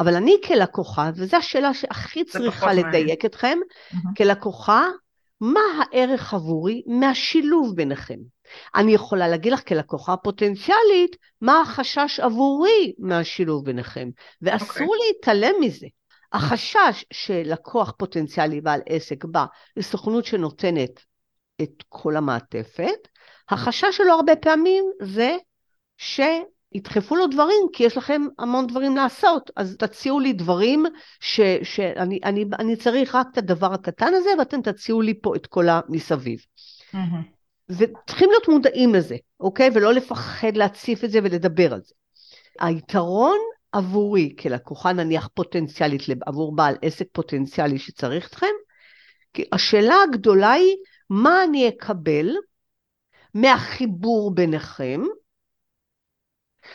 אבל אני כלקוחה, וזו השאלה שהכי צריכה לדייק אתכם, mm-hmm. כלקוחה, מה הערך עבורי מהשילוב ביניכם? אני יכולה להגיד לך כלקוחה פוטנציאלית, מה החשש עבורי מהשילוב ביניכם, ואסור okay. אוקיי. להתעלם מזה. החשש שלקוח פוטנציאלי בעל עסק בא לסוכנות שנותנת את כל המעטפת, החשש שלו הרבה פעמים זה שידחפו לו דברים, כי יש לכם המון דברים לעשות, אז תציעו לי דברים ש, שאני אני, אני צריך רק את הדבר הקטן הזה, ואתם תציעו לי פה את כל המסביב. Mm-hmm. וצריכים להיות מודעים לזה, אוקיי? ולא לפחד להציף את זה ולדבר על זה. היתרון עבורי כלקוחה נניח פוטנציאלית עבור בעל עסק פוטנציאלי שצריך אתכם, כי השאלה הגדולה היא מה אני אקבל מהחיבור ביניכם,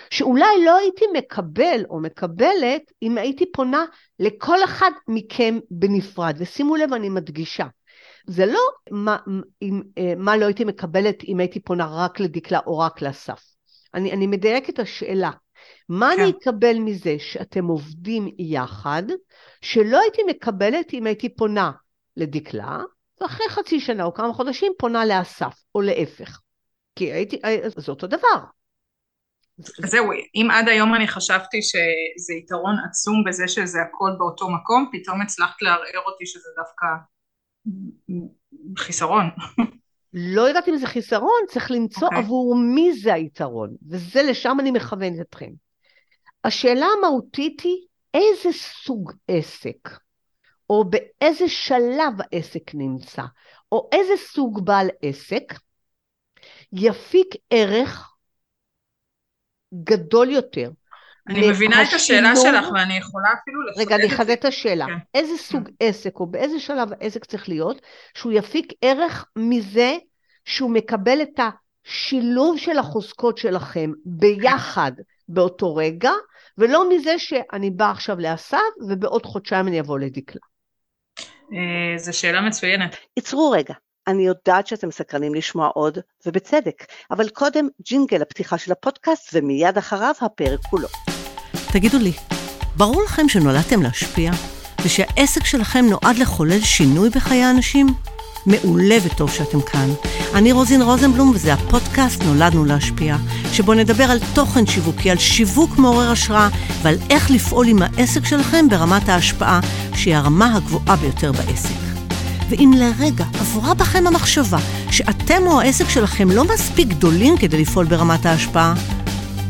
שאולי לא הייתי מקבל או מקבלת אם הייתי פונה לכל אחד מכם בנפרד. ושימו לב, אני מדגישה, זה לא מה, אם, אה, מה לא הייתי מקבלת אם הייתי פונה רק לדקלה או רק לאסף. אני, אני מדייקת את השאלה. מה כן. אני אקבל מזה שאתם עובדים יחד, שלא הייתי מקבלת אם הייתי פונה לדקלה, ואחרי חצי שנה או כמה חודשים פונה לאסף, או להפך. כי הייתי, אה, זה אותו דבר. זהו, אם עד היום אני חשבתי שזה יתרון עצום בזה שזה הכל באותו מקום, פתאום הצלחת לערער אותי שזה דווקא חיסרון. לא יודעת אם זה חיסרון, צריך למצוא okay. אוקיי. עבור מי זה היתרון, וזה לשם אני מכוונת אתכם. השאלה המהותית היא איזה סוג עסק, או באיזה שלב העסק נמצא, או איזה סוג בעל עסק יפיק ערך גדול יותר. אני מבינה את השאלה שלך ואני יכולה אפילו לחדד רגע, אני אחדד את השאלה. כן. איזה סוג כן. עסק או באיזה שלב העסק צריך להיות, שהוא יפיק ערך מזה שהוא מקבל את השילוב של החוזקות שלכם ביחד באותו רגע, ולא מזה שאני באה עכשיו לאסף ובעוד חודשיים אני אבוא לדקלה. אה, זו שאלה מצוינת. עצרו רגע. אני יודעת שאתם סקרנים לשמוע עוד, ובצדק, אבל קודם ג'ינגל הפתיחה של הפודקאסט ומיד אחריו הפרק כולו. תגידו לי, ברור לכם שנולדתם להשפיע? ושהעסק שלכם נועד לחולל שינוי בחיי האנשים? מעולה וטוב שאתם כאן. אני רוזין רוזנבלום וזה הפודקאסט נולדנו להשפיע, שבו נדבר על תוכן שיווקי, על שיווק מעורר השראה ועל איך לפעול עם העסק שלכם ברמת ההשפעה, שהיא הרמה הגבוהה ביותר בעסק. ואם לרגע עברה בכם המחשבה שאתם או העסק שלכם לא מספיק גדולים כדי לפעול ברמת ההשפעה,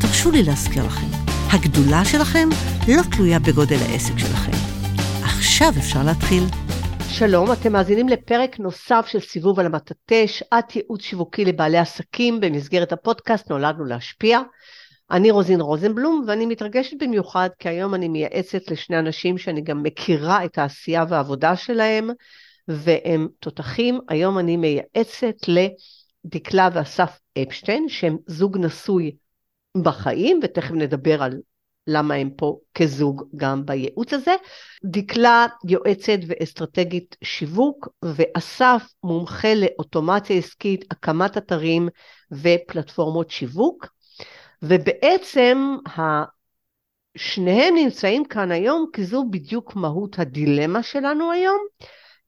תרשו לי להזכיר לכם, הגדולה שלכם לא תלויה בגודל העסק שלכם. עכשיו אפשר להתחיל. שלום, אתם מאזינים לפרק נוסף של סיבוב על המטאטה, שעת ייעוץ שיווקי לבעלי עסקים במסגרת הפודקאסט נולדנו להשפיע. אני רוזין רוזנבלום ואני מתרגשת במיוחד כי היום אני מייעצת לשני אנשים שאני גם מכירה את העשייה והעבודה שלהם והם תותחים. היום אני מייעצת לדקלה ואסף אפשטיין שהם זוג נשוי בחיים ותכף נדבר על למה הם פה כזוג גם בייעוץ הזה. דקלה יועצת ואסטרטגית שיווק, ואסף מומחה לאוטומציה עסקית, הקמת אתרים ופלטפורמות שיווק. ובעצם שניהם נמצאים כאן היום כי זו בדיוק מהות הדילמה שלנו היום.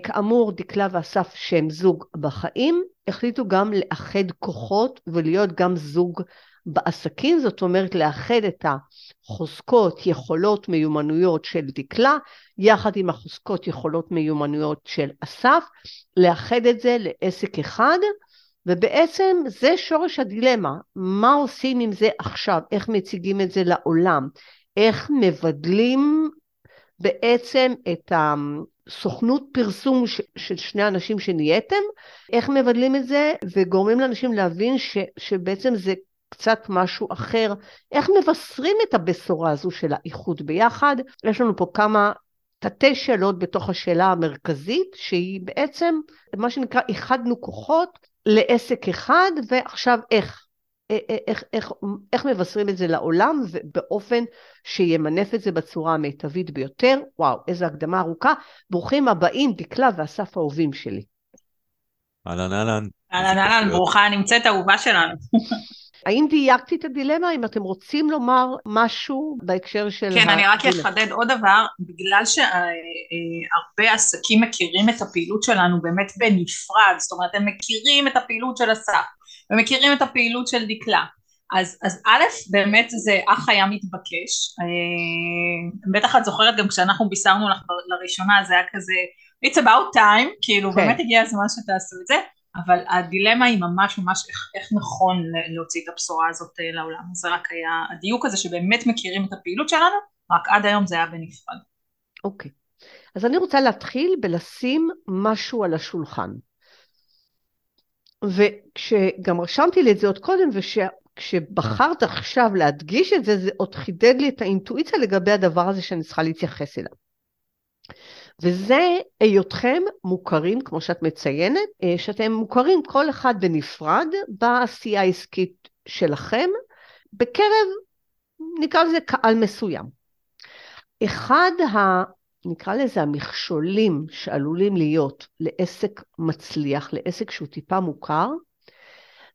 כאמור, דקלה ואסף שהם זוג בחיים, החליטו גם לאחד כוחות ולהיות גם זוג בעסקים, זאת אומרת לאחד את החוזקות, יכולות, מיומנויות של דקלה, יחד עם החוזקות, יכולות, מיומנויות של אסף, לאחד את זה לעסק אחד, ובעצם זה שורש הדילמה, מה עושים עם זה עכשיו, איך מציגים את זה לעולם, איך מבדלים בעצם את הסוכנות פרסום של שני אנשים שנהייתם, איך מבדלים את זה וגורמים לאנשים להבין ש, שבעצם זה קצת משהו אחר, איך מבשרים את הבשורה הזו של האיחוד ביחד. יש לנו פה כמה תתי שאלות בתוך השאלה המרכזית, שהיא בעצם מה שנקרא איחדנו כוחות לעסק אחד, ועכשיו איך. איך, איך, איך מבשרים את זה לעולם באופן שימנף את זה בצורה המיטבית ביותר. וואו, איזו הקדמה ארוכה. ברוכים הבאים, דקלה ואסף האהובים שלי. אהלן אהלן. אהלן אהלן, ברוכה הנמצאת אהובה שלנו. האם דייקתי את הדילמה? אם אתם רוצים לומר משהו בהקשר של... כן. אני רק אחדד עוד דבר, בגלל שהרבה עסקים מכירים את הפעילות שלנו באמת בנפרד, זאת אומרת הם מכירים את הפעילות של אסף, ומכירים את הפעילות של דקלה. אז, אז א', באמת זה אח היה מתבקש, אה, בטח את זוכרת גם כשאנחנו בישרנו לך לראשונה זה היה כזה it's about time, כאילו כן. באמת הגיע הזמן שתעשו את זה, אבל הדילמה היא ממש ממש איך, איך נכון להוציא את הבשורה הזאת אה, לעולם, זה רק היה הדיוק הזה שבאמת מכירים את הפעילות שלנו, רק עד היום זה היה בנפרד. אוקיי, אז אני רוצה להתחיל בלשים משהו על השולחן. וכשגם רשמתי לי את זה עוד קודם, וכשבחרת עכשיו להדגיש את זה, זה עוד חידד לי את האינטואיציה לגבי הדבר הזה שאני צריכה להתייחס אליו. וזה היותכם מוכרים, כמו שאת מציינת, אה, שאתם מוכרים כל אחד בנפרד בעשייה העסקית שלכם, בקרב, נקרא לזה קהל מסוים. אחד. נקרא לזה המכשולים שעלולים להיות לעסק מצליח, לעסק שהוא טיפה מוכר,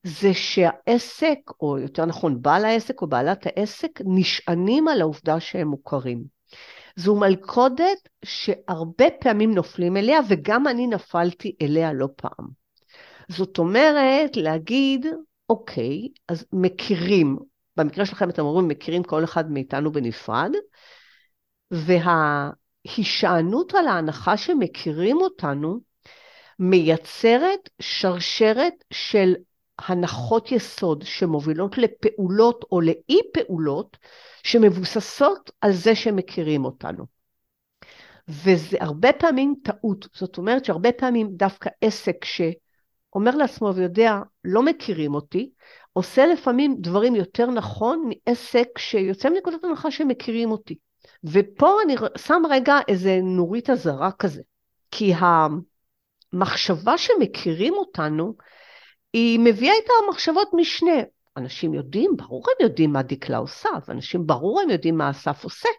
זה שהעסק, או יותר נכון בעל העסק או בעלת העסק, נשענים על העובדה שהם מוכרים. זו מלכודת שהרבה פעמים נופלים אליה, וגם אני נפלתי אליה לא פעם. זאת אומרת, להגיד, אוקיי, אז מכירים, במקרה שלכם אתם אומרים, מכירים כל אחד מאיתנו בנפרד, וההישענות על ההנחה שמכירים אותנו, מייצרת שרשרת של הנחות יסוד שמובילות לפעולות או לאי פעולות שמבוססות על זה שהם מכירים אותנו. וזה הרבה פעמים טעות, זאת אומרת שהרבה פעמים דווקא עסק שאומר לעצמו ויודע, לא מכירים אותי, עושה לפעמים דברים יותר נכון מעסק שיוצא מנקודת הנחה שהם מכירים אותי. ופה אני שם רגע איזה נורית אזהרה כזה, כי המחשבה שמכירים אותנו, היא מביאה איתה מחשבות משנה. אנשים יודעים, ברור הם יודעים מה דקלה עושה, ואנשים ברור הם יודעים מה אסף עושה.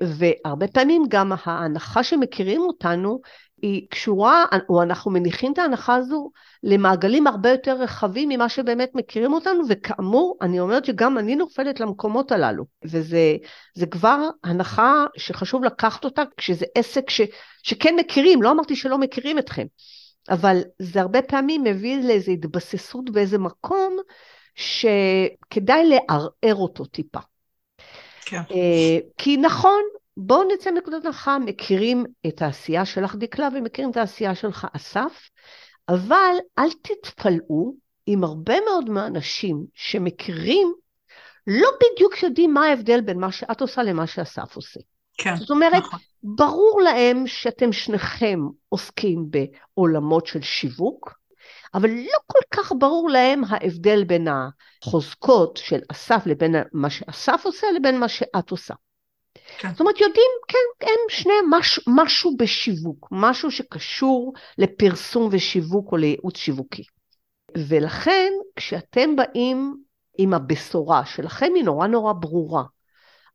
והרבה פעמים גם ההנחה שמכירים אותנו היא קשורה, או אנחנו מניחים את ההנחה הזו למעגלים הרבה יותר רחבים ממה שבאמת מכירים אותנו, וכאמור, אני אומרת שגם אני נופלת למקומות הללו, וזה כבר הנחה שחשוב לקחת אותה כשזה עסק ש, שכן מכירים, לא אמרתי שלא מכירים אתכם, אבל זה הרבה פעמים מביא לאיזו התבססות באיזה מקום שכדאי לערער אותו טיפה. כן. אה, כי נכון, בואו נצא מנקודת הנחה, מכירים את העשייה שלך דקלה ומכירים את העשייה שלך אסף, אבל אל תתפלאו אם הרבה מאוד מהאנשים שמכירים לא בדיוק יודעים מה ההבדל בין מה שאת עושה למה שאסף עושה. כן, זאת אומרת, נכון. ברור להם שאתם שניכם עוסקים בעולמות של שיווק, אבל לא כל כך ברור להם ההבדל בין החוזקות של אסף לבין מה שאסף עושה לבין מה שאת עושה. כן. זאת אומרת, יודעים, כן, הם שניהם מש, משהו בשיווק, משהו שקשור לפרסום ושיווק או לייעוץ שיווקי. ולכן, כשאתם באים עם הבשורה שלכם היא נורא נורא ברורה,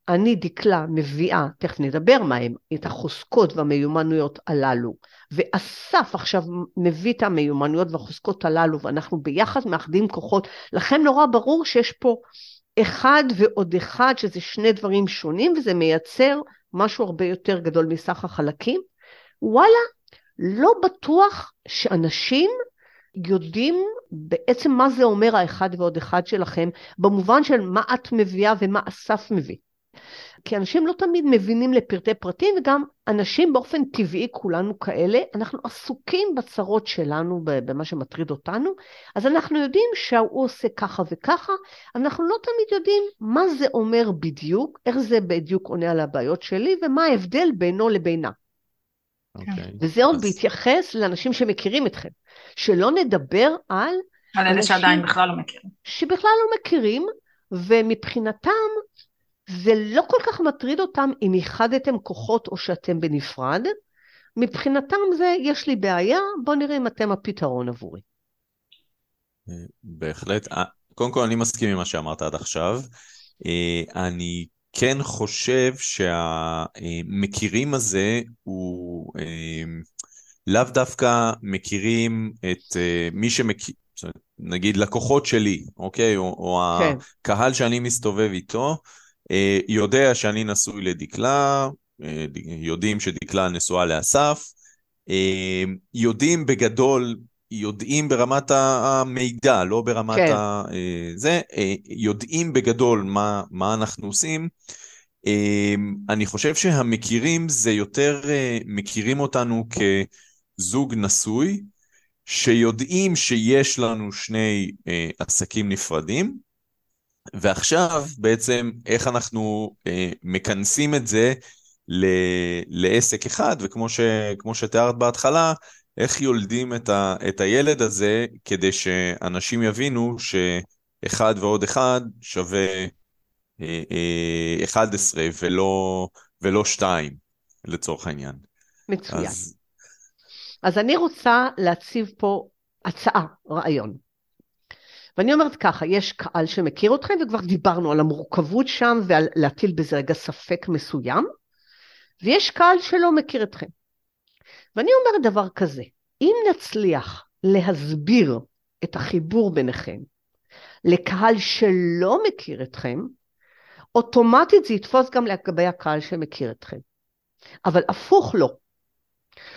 אני, דקלה, מביאה, תכף נדבר מהם, את החוזקות והמיומנויות הללו, ואסף עכשיו מביא את המיומנויות והחוזקות הללו, ואנחנו ביחד מאחדים כוחות, לכן נורא ברור שיש פה אחד ועוד אחד, שזה שני דברים שונים, וזה מייצר משהו הרבה יותר גדול מסך החלקים. וואלה, לא בטוח שאנשים יודעים בעצם מה זה אומר האחד ועוד אחד שלכם, במובן של מה את מביאה ומה אסף מביא. כי אנשים לא תמיד מבינים לפרטי פרטים, וגם אנשים באופן טבעי, כולנו כאלה, אנחנו עסוקים בצרות שלנו, במה שמטריד אותנו, אז אנחנו יודעים שההוא עושה ככה וככה, אנחנו לא תמיד יודעים מה זה אומר בדיוק, איך זה בדיוק עונה על הבעיות שלי, ומה ההבדל בינו לבינה. Okay. אוקיי. וזה עוד אז... בהתייחס לאנשים שמכירים אתכם. שלא נדבר על... על אלה שעדיין בכלל לא מכירים. שבכלל לא מכירים, ומבחינתם זה לא כל כך מטריד אותם אם איחדתם כוחות או שאתם בנפרד. מבחינתם זה, יש לי בעיה, בואו נראה אם אתם הפתרון עבורי. בהחלט. אה, קודם כל, אני מסכים עם מה שאמרת עד עכשיו. אה, אני כן חושב שהמכירים הזה הוא אה, לאו דווקא מכירים את מי שמכיר, נגיד לקוחות שלי, אוקיי? או, או כן. הקהל שאני מסתובב איתו, אה, יודע שאני נשוי לדקלה, אה, יודעים שדקלה נשואה לאסף, אה, יודעים בגדול, יודעים ברמת המידע, לא ברמת כן. ה... זה, יודעים בגדול מה, מה אנחנו עושים. אני חושב שהמכירים זה יותר מכירים אותנו כזוג נשוי, שיודעים שיש לנו שני עסקים נפרדים, ועכשיו בעצם איך אנחנו אה, מכנסים את זה ל, לעסק אחד, וכמו ש, שתיארת בהתחלה, איך יולדים את, ה, את הילד הזה כדי שאנשים יבינו שאחד ועוד אחד שווה אה, אה, 11 ולא, ולא שתיים, לצורך העניין. מצוין. אז... אז אני רוצה להציב פה הצעה, רעיון. ואני אומרת ככה, יש קהל שמכיר אתכם, וכבר דיברנו על המורכבות שם ועל להטיל בזה רגע ספק מסוים, ויש קהל שלא מכיר אתכם. ואני אומרת דבר כזה, אם נצליח להסביר את החיבור ביניכם לקהל שלא מכיר אתכם, אוטומטית זה יתפוס גם לגבי הקהל שמכיר אתכם. אבל הפוך לא.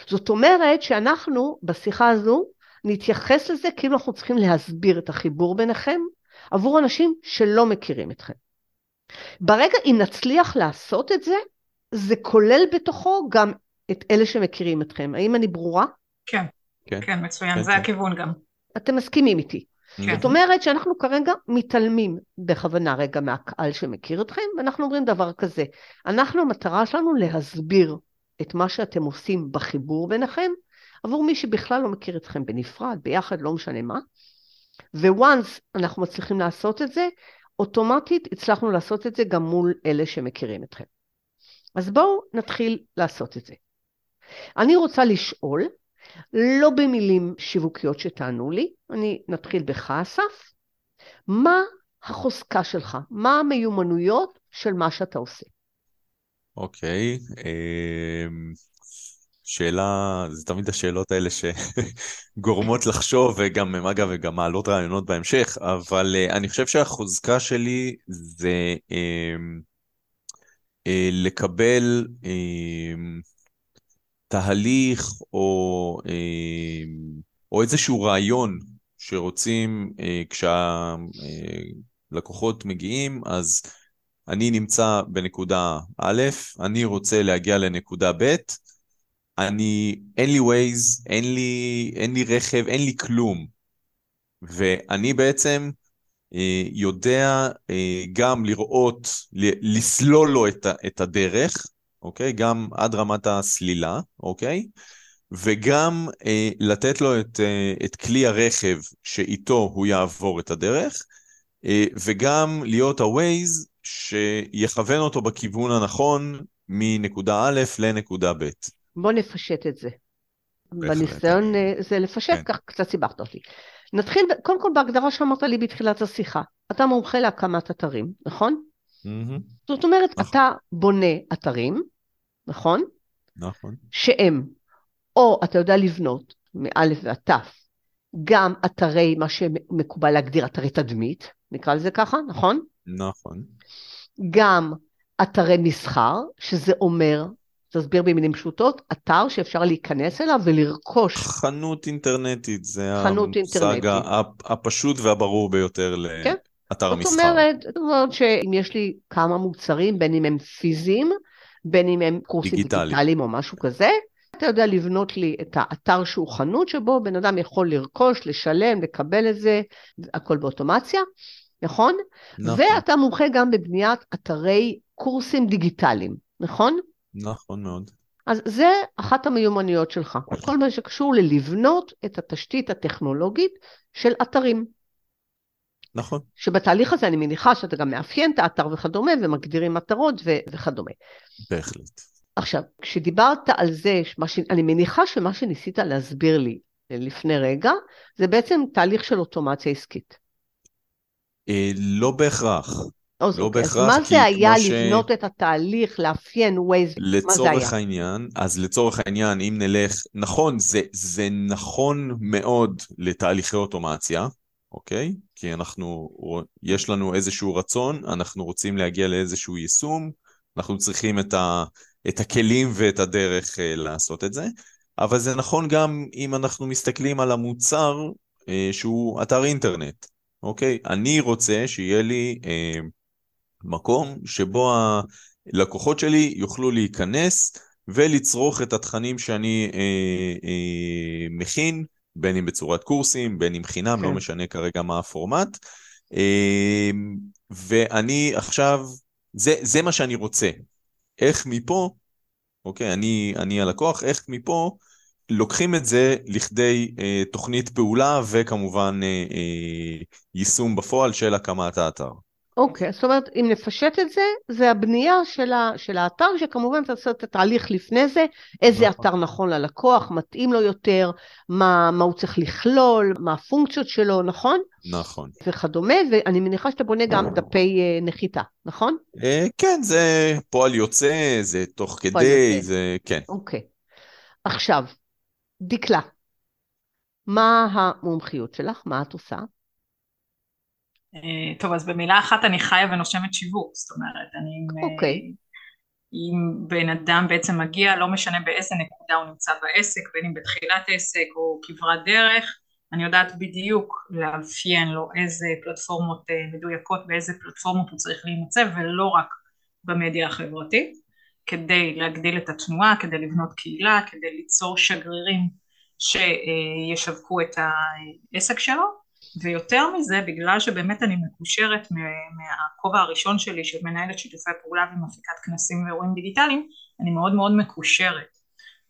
זאת אומרת שאנחנו בשיחה הזו נתייחס לזה כאילו אנחנו צריכים להסביר את החיבור ביניכם עבור אנשים שלא מכירים אתכם. ברגע אם נצליח לעשות את זה, זה כולל בתוכו גם את אלה שמכירים אתכם. האם אני ברורה? כן, כן, כן מצוין, כן, זה כן. הכיוון גם. אתם מסכימים איתי. כן. זאת אומרת שאנחנו כרגע מתעלמים בכוונה רגע מהקהל שמכיר אתכם, ואנחנו אומרים דבר כזה, אנחנו, המטרה שלנו להסביר את מה שאתם עושים בחיבור ביניכם, עבור מי שבכלל לא מכיר אתכם בנפרד, ביחד, לא משנה מה. וואנס אנחנו מצליחים לעשות את זה, אוטומטית הצלחנו לעשות את זה גם מול אלה שמכירים אתכם. אז בואו נתחיל לעשות את זה. אני רוצה לשאול, לא במילים שיווקיות שתענו לי, אני נתחיל בך אסף, מה החוזקה שלך? מה המיומנויות של מה שאתה עושה? אוקיי, okay, אמ, שאלה, זה תמיד השאלות האלה שגורמות לחשוב, וגם, אגב, וגם מעלות רעיונות בהמשך, אבל uh, אני חושב שהחוזקה שלי זה uh, uh, לקבל uh, תהליך או, uh, או איזשהו רעיון שרוצים, uh, כשהלקוחות מגיעים, אז אני נמצא בנקודה א', אני רוצה להגיע לנקודה ב', אני, אין לי ווייז, אין לי, אין לי רכב, אין לי כלום. ואני בעצם אה, יודע אה, גם לראות, ל- לסלול לו את, את הדרך, אוקיי? גם עד רמת הסלילה, אוקיי? וגם אה, לתת לו את, אה, את כלי הרכב שאיתו הוא יעבור את הדרך, אה, וגם להיות ה-Waze שיכוון אותו בכיוון הנכון מנקודה א' לנקודה ב'. בוא נפשט את זה. בניסיון אה, זה לפשט, כן. כך קצת סיבכת אותי. נתחיל קודם כל בהגדרה שאמרת לי בתחילת השיחה. אתה מומחה להקמת אתרים, נכון? Mm-hmm. זאת אומרת, נכון. אתה בונה אתרים, נכון? נכון. שהם, או אתה יודע לבנות, מאלף ועד תף, גם אתרי, מה שמקובל להגדיר אתרי תדמית, נקרא לזה ככה, נכון? נכון. גם אתרי מסחר, שזה אומר תסביר במילים פשוטות, אתר שאפשר להיכנס אליו ולרכוש. חנות אינטרנטית, זה חנות המושג אינטרנטית. הפשוט והברור ביותר כן? לאתר מסחר. זאת אומרת, זאת אומרת שאם יש לי כמה מוצרים, בין אם הם פיזיים, בין אם הם קורסים דיגיטליים, דיגיטליים או משהו כזה, אתה יודע לבנות לי את האתר שהוא חנות שבו בן אדם יכול לרכוש, לשלם, לקבל את זה, הכל באוטומציה, נכון? נכון. ואתה מומחה גם בבניית אתרי קורסים דיגיטליים, נכון? נכון מאוד. אז זה אחת המיומנויות שלך, כל מה שקשור ללבנות את התשתית הטכנולוגית של אתרים. נכון. שבתהליך הזה אני מניחה שאתה גם מאפיין את האתר וכדומה, ומגדירים מטרות ו- וכדומה. בהחלט. עכשיו, כשדיברת על זה, ש... אני מניחה שמה שניסית להסביר לי לפני רגע, זה בעצם תהליך של אוטומציה עסקית. אה, לא בהכרח. לא אוקיי, בהכרח, אז מה זה היה לבנות את התהליך, לאפיין ווייז, מה זה היה? לצורך העניין, אז לצורך העניין, אם נלך, נכון, זה, זה נכון מאוד לתהליכי אוטומציה, אוקיי? כי אנחנו, יש לנו איזשהו רצון, אנחנו רוצים להגיע לאיזשהו יישום, אנחנו צריכים את, ה, את הכלים ואת הדרך uh, לעשות את זה, אבל זה נכון גם אם אנחנו מסתכלים על המוצר uh, שהוא אתר אינטרנט, אוקיי? אני רוצה שיהיה לי uh, מקום שבו הלקוחות שלי יוכלו להיכנס ולצרוך את התכנים שאני uh, uh, מכין, בין אם בצורת קורסים, בין אם חינם, לא כן. לא משנה כרגע מה הפורמט. אמ, ואני עכשיו, זה, זה מה שאני רוצה. איך מפה, אוקיי, אני, אני הלקוח, איך מפה לוקחים את זה לכדי אה, תוכנית פעולה וכמובן אה, אה, יישום בפועל של הקמת האתר. אוקיי, okay, זאת אומרת, אם נפשט את זה, זה הבנייה של, ה, של האתר, שכמובן אתה עושה את התהליך לפני זה, איזה נכון. אתר נכון ללקוח, מתאים לו יותר, מה, מה הוא צריך לכלול, מה הפונקציות שלו, נכון? נכון. וכדומה, ואני מניחה שאתה בונה גם דפי uh, נחיתה, נכון? Uh, כן, זה פועל יוצא, זה תוך כדי, יוצא. זה, כן. אוקיי. Okay. עכשיו, דקלה, מה המומחיות שלך? מה את עושה? אה, טוב, אז במילה אחת אני חיה ונושמת שיווק, זאת אומרת, אני... אוקיי. Okay. אם בן אדם בעצם מגיע, לא משנה באיזה נקודה הוא נמצא בעסק, בין אם בתחילת עסק או כברת דרך, אני יודעת בדיוק לאפיין לו איזה פלטפורמות אה, מדויקות, באיזה פלטפורמות הוא צריך להימצא, ולא רק במדיה החברתית, כדי להגדיל את התנועה, כדי לבנות קהילה, כדי ליצור שגרירים שישווקו את העסק שלו, ויותר מזה, בגלל שבאמת אני מקושרת מהכובע הראשון שלי של מנהלת שיתופי פעולה ומפיקת כנסים ואירועים דיגיטליים, אני מאוד מאוד מקושרת.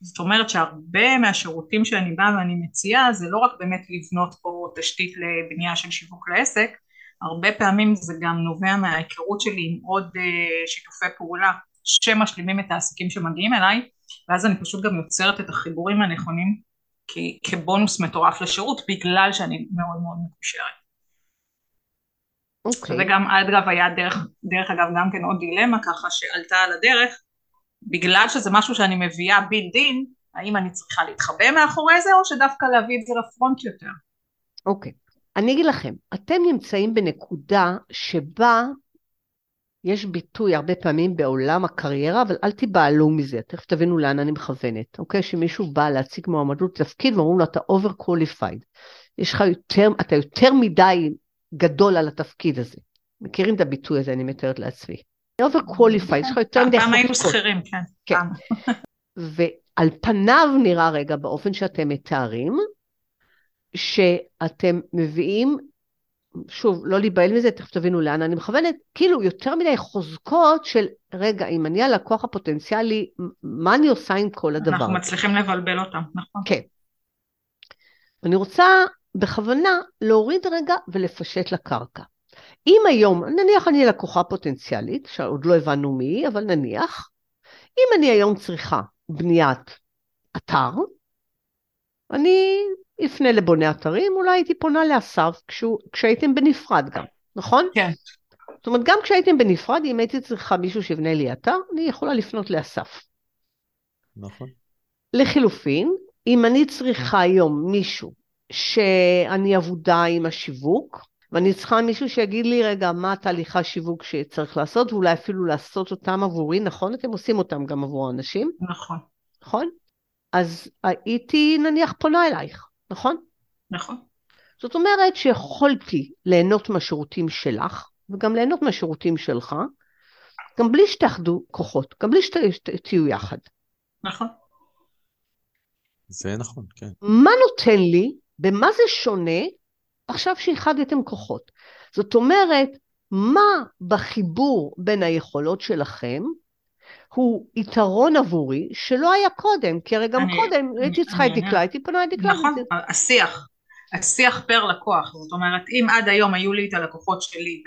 זאת אומרת שהרבה מהשירותים שאני באה ואני מציעה זה לא רק באמת לבנות פה תשתית לבנייה של שיווק לעסק, הרבה פעמים זה גם נובע מההיכרות שלי עם עוד אה, שיתופי פעולה שמשלימים את העסקים שמגיעים אליי, ואז אני פשוט גם יוצרת את החיבורים הנכונים כבונוס מטורף לשירות בגלל שאני מאוד מאוד מקושרת. אוקיי. Okay. וגם אגב היה דרך, דרך אגב גם כן עוד דילמה ככה שעלתה על הדרך, בגלל שזה משהו שאני מביאה בילדין, האם אני צריכה להתחבא מאחורי זה או שדווקא להביא את זה לפרונט יותר? אוקיי. Okay. אני אגיד לכם, אתם נמצאים בנקודה שבה יש ביטוי הרבה פעמים בעולם הקריירה, אבל אל תיבהלו מזה, תכף תבינו לאן אני מכוונת, אוקיי? שמישהו בא להציג מועמדות לתפקיד ואומרים לו, אתה over qualified. יש לך יותר, אתה יותר מדי גדול על התפקיד הזה. מכירים את הביטוי הזה, אני מתארת לעצמי. over qualified, יש לך יותר מדי... פעם היינו שכירים, כן. כן. ועל פניו נראה רגע, באופן שאתם מתארים, שאתם מביאים שוב, לא להיבהל מזה, תכף תבינו לאן אני מכוונת, כאילו יותר מדי חוזקות של, רגע, אם אני הלקוח הפוטנציאלי, מה אני עושה עם כל הדבר? אנחנו מצליחים לבלבל אותם, נכון. כן. אני רוצה בכוונה להוריד רגע ולפשט לקרקע. אם היום, נניח אני לקוחה פוטנציאלית, שעוד לא הבנו מי, אבל נניח, אם אני היום צריכה בניית אתר, אני יפנה לבוני אתרים, אולי הייתי פונה לאסף כשהוא, כשהייתם בנפרד גם, נכון? כן. זאת אומרת, גם כשהייתם בנפרד, אם הייתי צריכה מישהו שיבנה לי אתר, אני יכולה לפנות לאסף. נכון. לחילופין, אם אני צריכה היום מישהו שאני אבודה עם השיווק, ואני צריכה מישהו שיגיד לי, רגע, מה תהליכי השיווק שצריך לעשות, ואולי אפילו לעשות אותם עבורי, נכון? אתם עושים אותם גם עבור אנשים? נכון. נכון? אז הייתי נניח פונה אלייך. נכון? נכון. זאת אומרת שיכולתי ליהנות מהשירותים שלך, וגם ליהנות מהשירותים שלך, גם בלי שתאחדו כוחות, גם בלי שתהיו יחד. נכון. זה נכון, כן. מה נותן לי, במה זה שונה, עכשיו שאיחדתם כוחות? זאת אומרת, מה בחיבור בין היכולות שלכם הוא יתרון עבורי שלא היה קודם, כי הרי גם אני, קודם אני, הייתי צריכה את דקלה, הייתי פונה את דקלה. נכון, השיח, השיח פר לקוח, זאת אומרת אם עד היום היו לי את הלקוחות שלי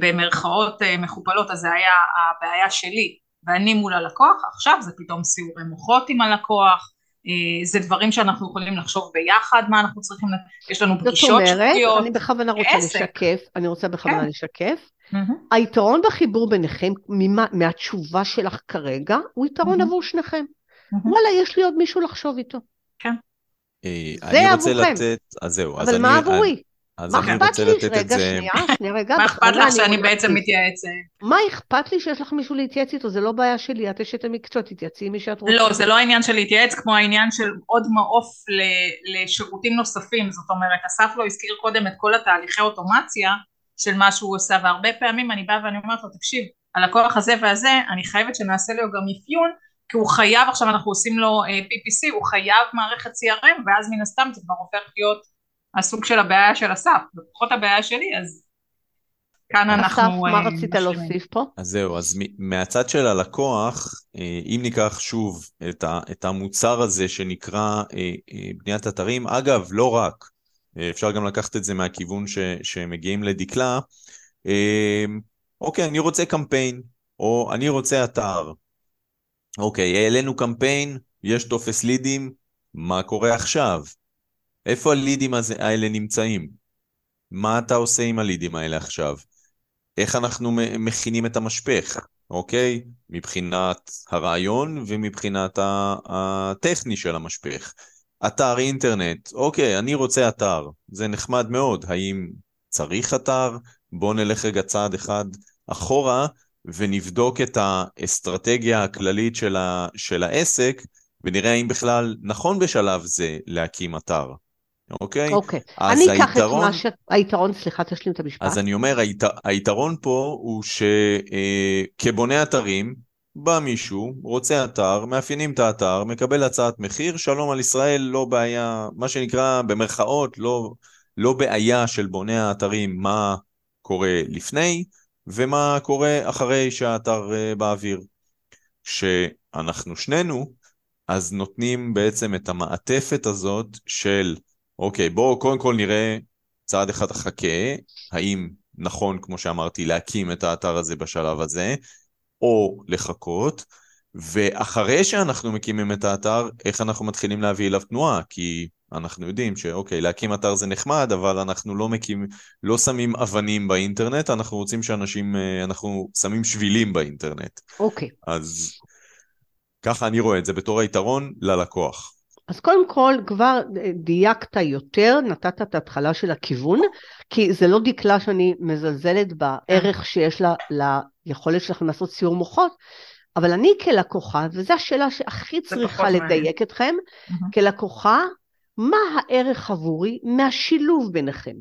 במרכאות אה, מכופלות אז זה היה הבעיה שלי ואני מול הלקוח, עכשיו זה פתאום סיורי מוחות עם הלקוח אה, זה דברים שאנחנו יכולים לחשוב ביחד, מה אנחנו צריכים, יש לנו פגישות שבועיות. זאת אומרת, אני בכוונה רוצה עסק. לשקף, אני רוצה בכוונה כן. לשקף. Mm-hmm. היתרון בחיבור ביניכם, ממה, מהתשובה שלך כרגע, הוא יתרון mm-hmm. עבור שניכם. Mm-hmm. וואלה, יש לי עוד מישהו לחשוב איתו. כן. אה, זה עבורכם. לתת, אז זהו. אבל מה עבורי? אז אני רוצה לתת את זה... רגע, שנייה, שנייה, רגע. מה אכפת לך שאני בעצם מתייעצת? מה אכפת לי שיש לך מישהו להתייעץ איתו? זה לא בעיה שלי, את אשת המקצוע, תתייעצי עם מי שאת רוצה. לא, זה לא העניין של להתייעץ, כמו העניין של עוד מעוף לשירותים נוספים. זאת אומרת, אסף לא הזכיר קודם את כל התהליכי אוטומציה של מה שהוא עושה, והרבה פעמים אני באה ואני אומרת לו, תקשיב, הלקוח הזה והזה, אני חייבת שנעשה לו גם אפיון, כי הוא חייב, עכשיו אנחנו עושים לו uh, אה, PPC, הוא חייב מערכת CRM, ואז מן הסתם זה כבר הופך להיות הסוג של הבעיה של אסף, ופחות הבעיה שלי, אז כאן אנחנו... אסף, מה אה, רצית להוסיף פה? אז זהו, אז מהצד של הלקוח, אה, אם ניקח שוב את, ה, את המוצר הזה שנקרא בניית אתרים, אגב, לא רק, אפשר גם לקחת את זה מהכיוון ש, שמגיעים לדקלה, אוקיי, אני רוצה קמפיין, או אני רוצה אתר. אוקיי, העלינו קמפיין, יש טופס לידים, מה קורה עכשיו? איפה הלידים האלה נמצאים? מה אתה עושה עם הלידים האלה עכשיו? איך אנחנו מכינים את המשפך, אוקיי? מבחינת הרעיון ומבחינת הטכני של המשפך. אתר אינטרנט, אוקיי, אני רוצה אתר, זה נחמד מאוד, האם צריך אתר? בואו נלך רגע צעד אחד אחורה ונבדוק את האסטרטגיה הכללית של, ה, של העסק ונראה האם בכלל נכון בשלב זה להקים אתר. אוקיי? אוקיי. אני אקח את מה ש... היתרון, סליחה, תשלים את המשפט. אז אני אומר, היתר... היתרון פה הוא שכבונה אה, אתרים, בא מישהו, רוצה אתר, מאפיינים את האתר, מקבל הצעת מחיר, שלום על ישראל, לא בעיה, מה שנקרא במרכאות, לא, לא בעיה של בוני האתרים, מה קורה לפני ומה קורה אחרי שהאתר uh, באוויר. כשאנחנו שנינו, אז נותנים בעצם את המעטפת הזאת של אוקיי, בואו קודם כל נראה צעד אחד החכה, האם נכון, כמו שאמרתי, להקים את האתר הזה בשלב הזה, או לחכות, ואחרי שאנחנו מקימים את האתר, איך אנחנו מתחילים להביא אליו תנועה, כי אנחנו יודעים שאוקיי, להקים אתר זה נחמד, אבל אנחנו לא מקים, לא שמים אבנים באינטרנט, אנחנו רוצים שאנשים, אה, אנחנו שמים שבילים באינטרנט. אוקיי. אז ככה אני רואה את זה בתור היתרון ללקוח. אז קודם כל כבר דייקת יותר, נתת את ההתחלה של הכיוון, כי זה לא דקלה שאני מזלזלת בערך שיש לה, ליכולת שלכם לעשות סיור מוחות, אבל אני כלקוחה, וזו השאלה שהכי צריכה לדייק אתכם, mm-hmm. כלקוחה, מה הערך עבורי מהשילוב ביניכם?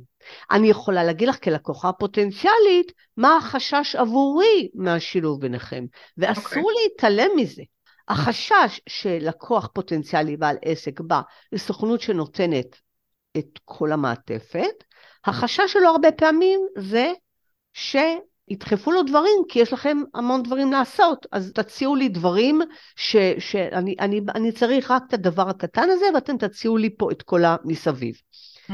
אני יכולה להגיד לך כלקוחה פוטנציאלית, מה החשש עבורי מהשילוב ביניכם, ואסור okay. אוקיי. להתעלם מזה. החשש שלקוח פוטנציאלי בעל עסק בא לסוכנות שנותנת את כל המעטפת, החשש שלו הרבה פעמים זה שידחפו לו דברים, כי יש לכם המון דברים לעשות, אז תציעו לי דברים ש, שאני אני, אני צריך רק את הדבר הקטן הזה, ואתם תציעו לי פה את כל המסביב. Mm-hmm.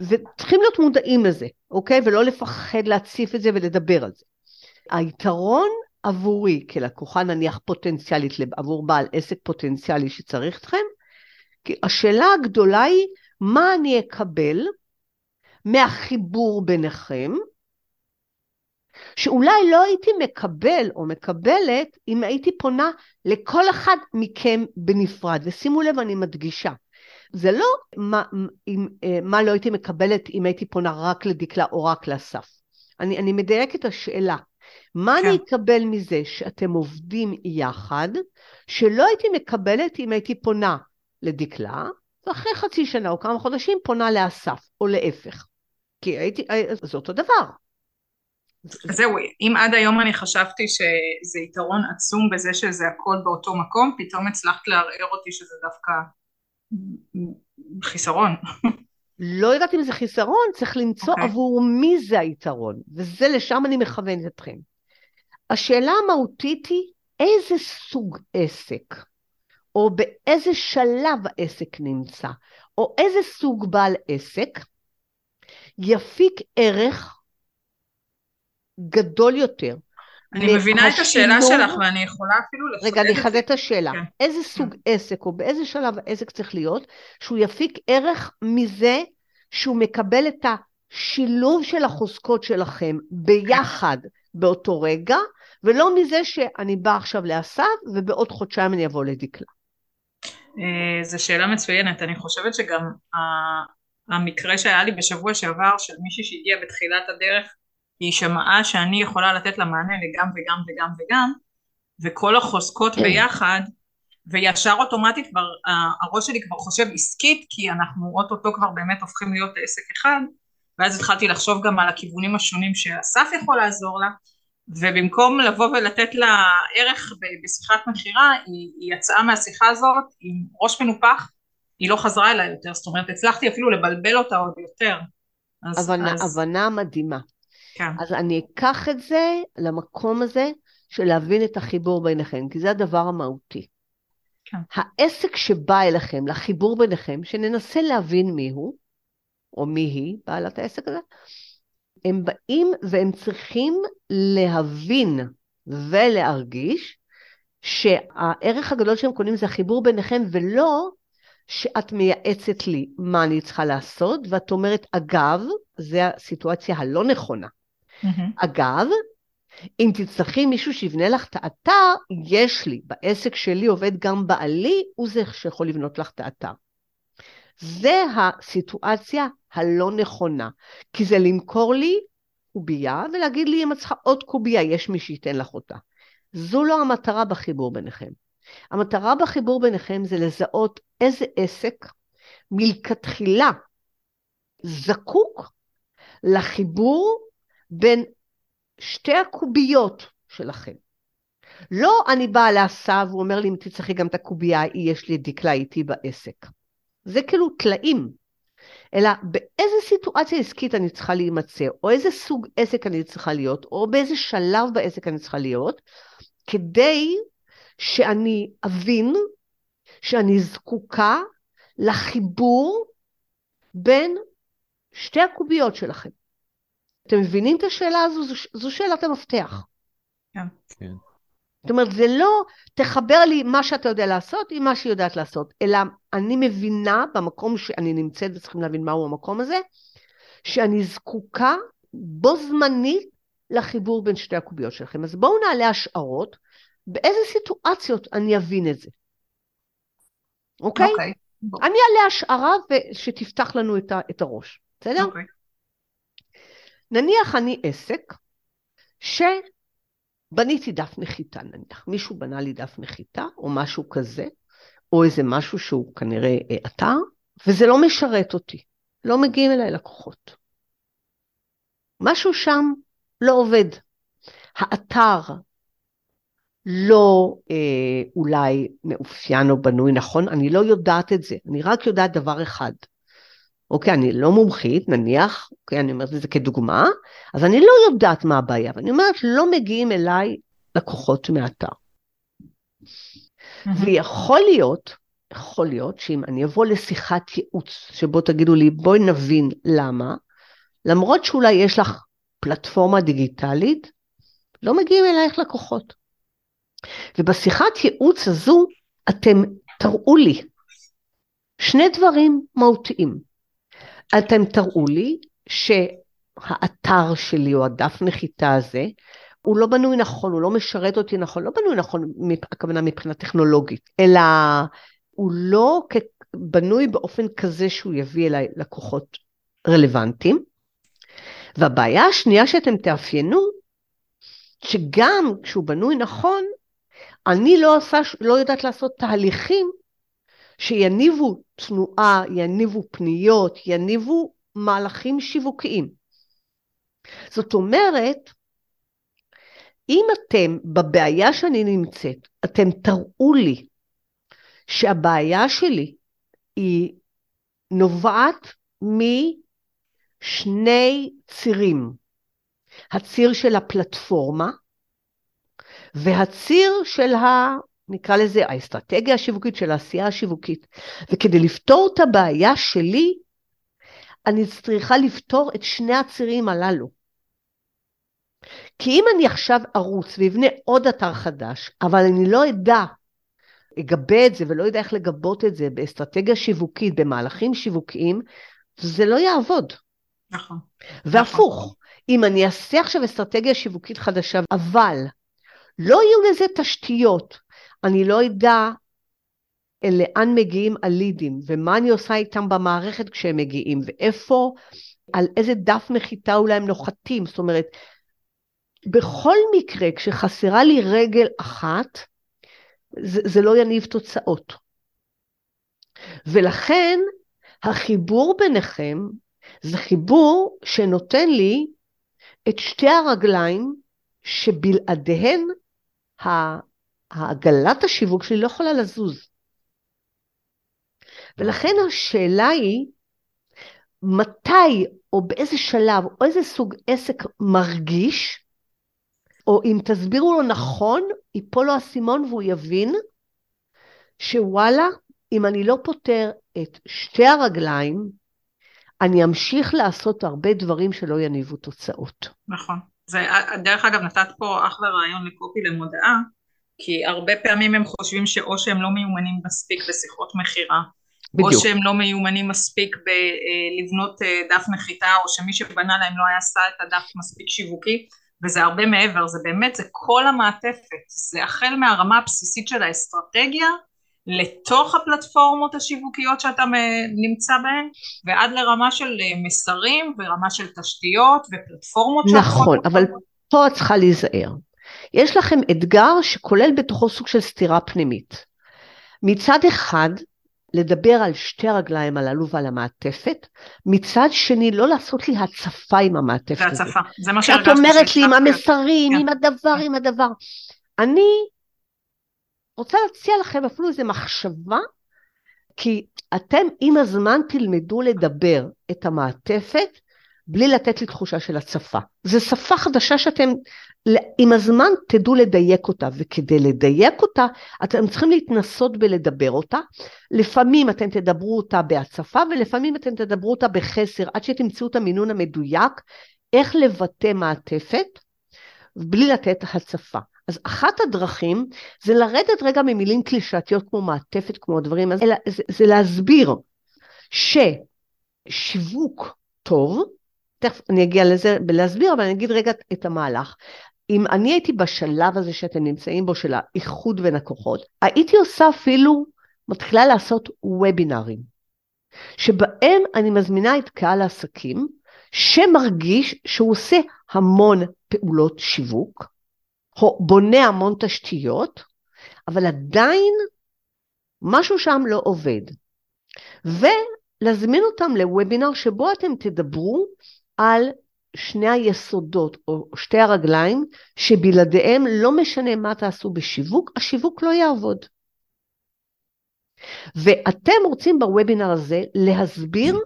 וצריכים להיות מודעים לזה, אוקיי? ולא לפחד להציף את זה ולדבר על זה. היתרון עבורי כלקוחה נניח פוטנציאלית, עבור בעל עסק פוטנציאלי שצריך אתכם, השאלה הגדולה היא, מה אני אקבל מהחיבור ביניכם, שאולי לא הייתי מקבל או מקבלת אם הייתי פונה לכל אחד מכם בנפרד. ושימו לב, אני מדגישה, זה לא מה, אם, אה, מה לא הייתי מקבלת אם הייתי פונה רק לדקלה או רק לאסף. אני, אני מדייקת את השאלה. מה כן. אני אקבל מזה שאתם עובדים יחד, שלא הייתי מקבלת אם הייתי פונה לדקלה, ואחרי חצי שנה או כמה חודשים פונה לאסף, או להפך. כי הייתי, זה אותו דבר. זהו, אם עד היום אני חשבתי שזה יתרון עצום בזה שזה הכל באותו מקום, פתאום הצלחת לערער אותי שזה דווקא חיסרון. לא יודעת אם זה חיסרון, צריך למצוא okay. אוקיי. עבור מי זה היתרון, וזה לשם אני מכוונת אתכם. השאלה המהותית היא איזה סוג עסק, או באיזה שלב העסק נמצא, או איזה סוג בעל עסק יפיק ערך גדול יותר אני מבינה את השאלה שלך ואני יכולה אפילו לחדד רגע, אני אחדד את השאלה. כן. איזה סוג כן. עסק או באיזה שלב העסק צריך להיות שהוא יפיק ערך מזה שהוא מקבל את השילוב של החוזקות שלכם ביחד באותו רגע, ולא מזה שאני באה עכשיו לאסף ובעוד חודשיים אני אבוא לדקלה. אה, זו שאלה מצוינת, אני חושבת שגם המקרה שהיה לי בשבוע שעבר של מישהי שהגיע בתחילת הדרך היא שמעה שאני יכולה לתת לה מענה לגם וגם וגם וגם וכל החוזקות כן. ביחד וישר אוטומטית כבר הראש שלי כבר חושב עסקית כי אנחנו אוטוטו כבר באמת הופכים להיות עסק אחד ואז התחלתי לחשוב גם על הכיוונים השונים שאסף יכול לעזור לה ובמקום לבוא ולתת לה ערך בשיחת מכירה היא, היא יצאה מהשיחה הזאת עם ראש מנופח היא לא חזרה אליי יותר זאת אומרת הצלחתי אפילו לבלבל אותה עוד יותר אז, הבנה, אז... הבנה מדהימה כן. אז אני אקח את זה למקום הזה של להבין את החיבור ביניכם כי זה הדבר המהותי כן. העסק שבא אליכם לחיבור ביניכם שננסה להבין מיהו או מי היא בעלת העסק הזה הם באים והם צריכים להבין ולהרגיש שהערך הגדול שהם קונים זה החיבור ביניכם, ולא שאת מייעצת לי מה אני צריכה לעשות, ואת אומרת, אגב, זו הסיטואציה הלא נכונה. Mm-hmm. אגב, אם תצטרכי מישהו שיבנה לך את האתר, יש לי, בעסק שלי עובד גם בעלי, הוא זה שיכול לבנות לך את האתר. זה הסיטואציה הלא נכונה, כי זה למכור לי קובייה ולהגיד לי אם את צריכה עוד קובייה, יש מי שייתן לך אותה. זו לא המטרה בחיבור ביניכם. המטרה בחיבור ביניכם זה לזהות איזה עסק מלכתחילה זקוק לחיבור בין שתי הקוביות שלכם. לא אני באה לעשה והוא אומר לי אם תצטרכי גם את הקובייה, יש לי דקלה איתי בעסק. זה כאילו טלאים. אלא באיזה סיטואציה עסקית אני צריכה להימצא, או איזה סוג עסק אני צריכה להיות, או באיזה שלב בעסק אני צריכה להיות, כדי שאני אבין שאני זקוקה לחיבור בין שתי הקוביות שלכם. אתם מבינים את השאלה הזו? זו, זו שאלת המפתח. כן. זאת אומרת, זה לא תחבר לי מה שאתה יודע לעשות עם מה שהיא יודעת לעשות, אלא אני מבינה במקום שאני נמצאת וצריכים להבין מהו המקום הזה, שאני זקוקה בו זמנית לחיבור בין שתי הקוביות שלכם. אז בואו נעלה השערות, באיזה סיטואציות אני אבין את זה. אוקיי? אוקיי. אני אעלה השערה שתפתח לנו את, הראש, בסדר? אוקיי. נניח אני עסק, ש... בניתי דף נחיתה נניח, מישהו בנה לי דף נחיתה או משהו כזה, או איזה משהו שהוא כנראה אה, אתר, וזה לא משרת אותי, לא מגיעים אליי לקוחות. משהו שם לא עובד. האתר לא אה, אולי מאופיין או בנוי נכון, אני לא יודעת את זה, אני רק יודעת דבר אחד. אוקיי, אני לא מומחית, נניח, אוקיי, אני אומרת את זה כדוגמה, אז אני לא יודעת מה הבעיה, ואני אומרת, לא מגיעים אליי לקוחות מאתר. ויכול להיות, יכול להיות שאם אני אבוא לשיחת ייעוץ, שבו תגידו לי, בואי נבין למה, למרות שאולי יש לך פלטפורמה דיגיטלית, לא מגיעים אלייך לקוחות. ובשיחת ייעוץ הזו, אתם תראו לי שני דברים מהותיים. אתם תראו לי שהאתר שלי או הדף נחיתה הזה, הוא לא בנוי נכון, הוא לא משרת אותי נכון, לא בנוי נכון, הכוונה מבחינה טכנולוגית, אלא הוא לא בנוי באופן כזה שהוא יביא אליי לקוחות רלוונטיים. והבעיה השנייה שאתם תאפיינו, שגם כשהוא בנוי נכון, אני לא, עושה, לא יודעת לעשות תהליכים שיניבו תנועה, יניבו פניות, יניבו מהלכים שיווקיים. זאת אומרת, אם אתם, בבעיה שאני נמצאת, אתם תראו לי שהבעיה שלי היא נובעת משני צירים. הציר של הפלטפורמה והציר של ה... נקרא לזה האסטרטגיה השיווקית של העשייה השיווקית. וכדי לפתור את הבעיה שלי, אני צריכה לפתור את שני הצירים הללו. כי אם אני עכשיו ארוץ ואבנה עוד אתר חדש, אבל אני לא אדע, אגבה את זה ולא יודע איך לגבות את זה באסטרטגיה שיווקית, במהלכים שיווקיים, זה לא יעבוד. נכון. והפוך, נכון. אם אני אעשה עכשיו אסטרטגיה שיווקית חדשה, אבל לא יהיו לזה תשתיות, אני לא אדע לאן מגיעים הלידים, ומה אני עושה איתם במערכת כשהם מגיעים, ואיפה, על איזה דף נחיתה אולי הם נוחתים, זאת אומרת, בכל מקרה, כשחסרה לי רגל אחת, זה, זה לא יניב תוצאות. ולכן, החיבור ביניכם זה חיבור שנותן לי את שתי הרגליים שבלעדיהן העגלת השיווק שלי לא יכולה לזוז. ולכן השאלה היא, מתי או באיזה שלב או איזה סוג עסק מרגיש, או אם תסבירו לו נכון, ייפול לו האסימון והוא יבין שוואלה, אם אני לא פותר את שתי הרגליים, אני אמשיך לעשות הרבה דברים שלא יניבו תוצאות. נכון. זה, דרך אגב, נתת פה אחלה רעיון לקופי למודעה, כי הרבה פעמים הם חושבים שאו שהם לא מיומנים מספיק בשיחות מכירה, או שהם לא מיומנים מספיק בלבנות אה, דף נחיתה, או שמי שבנה להם לא היה עשה את הדף מספיק שיווקי, וזה הרבה מעבר, זה באמת, זה כל המעטפת, זה החל מהרמה הבסיסית של האסטרטגיה, לתוך הפלטפורמות השיווקיות שאתה נמצא בהן, ועד לרמה של אה, מסרים ורמה של תשתיות ופלטפורמות. נכון, אבל פה את צריכה להיזהר. יש לכם אתגר שכולל בתוכו סוג של סתירה פנימית. מצד אחד, לדבר על שתי הרגליים הללו ועל המעטפת, מצד שני לא לעשות לי הצפה עם המעטפת. זה הצפה, זה מה שהרגשתי. את אומרת לי עם המסרים, כן. עם הדבר, עם הדבר. אני רוצה להציע לכם אפילו איזו מחשבה, כי אתם עם הזמן תלמדו לדבר את המעטפת בלי לתת לי תחושה של הצפה. זו שפה חדשה שאתם עם הזמן תדעו לדייק אותה, וכדי לדייק אותה, אתם צריכים להתנסות בלדבר אותה. לפעמים אתם תדברו אותה בהצפה, ולפעמים אתם תדברו אותה בחסר, עד שתמצאו את המינון המדויק, איך לבטא מעטפת, בלי לתת הצפה. אז אחת הדרכים זה לרדת רגע ממילים קלישאתיות כמו מעטפת, כמו הדברים, אלא זה, זה להסביר ששיווק טוב, תכף אני אגיע לזה בלהסביר, אבל אני אגיד רגע את המהלך. אם אני הייתי בשלב הזה שאתם נמצאים בו, של האיחוד בין הכוחות, הייתי עושה אפילו, מתחילה לעשות וובינארים, שבהם אני מזמינה את קהל העסקים, שמרגיש שהוא עושה המון פעולות שיווק, בונה המון תשתיות, אבל עדיין משהו שם לא עובד. ולהזמין אותם לוובינר שבו אתם תדברו על שני היסודות או שתי הרגליים שבלעדיהם לא משנה מה תעשו בשיווק, השיווק לא יעבוד. ואתם רוצים בוובינר הזה להסביר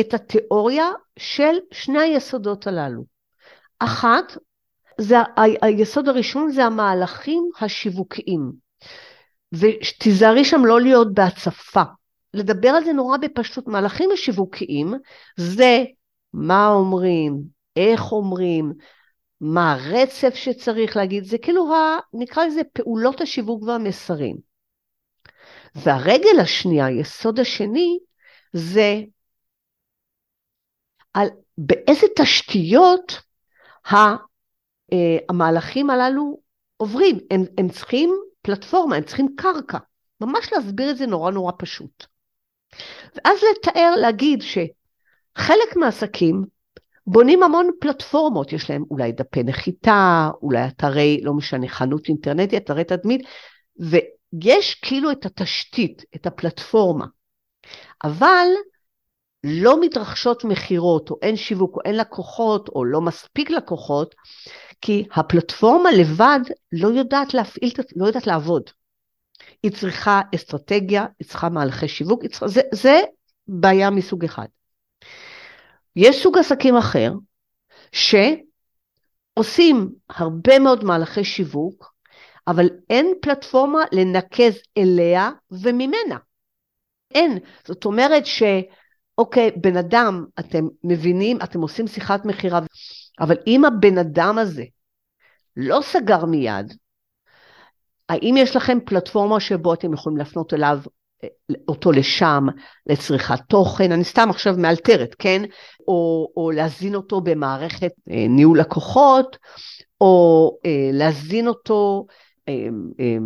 את התיאוריה של שני היסודות הללו. אחת, זה, היסוד הראשון זה המהלכים השיווקיים. ותיזהרי שם לא להיות בהצפה. לדבר על זה נורא בפשטות. מהלכים השיווקיים זה מה אומרים, איך אומרים, מה הרצף שצריך להגיד, זה כאילו, ה, נקרא לזה פעולות השיווק והמסרים. והרגל השנייה, היסוד השני, זה על באיזה תשתיות אה, המהלכים הללו עוברים. הם, הם צריכים פלטפורמה, הם צריכים קרקע. ממש להסביר את זה נורא נורא פשוט. ואז לתאר, להגיד שחלק מהעסקים בונים המון פלטפורמות, יש להם אולי דפי נחיתה, אולי אתרי, לא משנה, חנות אינטרנטית, אתרי תדמית, ויש כאילו את התשתית, את הפלטפורמה. אבל לא מתרחשות מכירות, או אין שיווק, או אין לקוחות, או לא מספיק לקוחות, כי הפלטפורמה לבד לא יודעת להפעיל, לא יודעת לעבוד. היא צריכה אסטרטגיה, היא צריכה מהלכי שיווק, צריכה, זה, זה בעיה מסוג אחד. יש סוג עסקים אחר, שעושים הרבה מאוד מהלכי שיווק, אבל אין פלטפורמה לנקז אליה וממנה. אין. זאת אומרת שאוקיי, בן אדם, אתם מבינים, אתם עושים שיחת מכירה, אבל אם הבן אדם הזה לא סגר מיד, האם יש לכם פלטפורמה שבו אתם יכולים להפנות אליו אותו לשם לצריכת תוכן, אני סתם עכשיו מאלתרת, כן? או, או להזין אותו במערכת אה, ניהול לקוחות, או אה, להזין אותו אה, אה,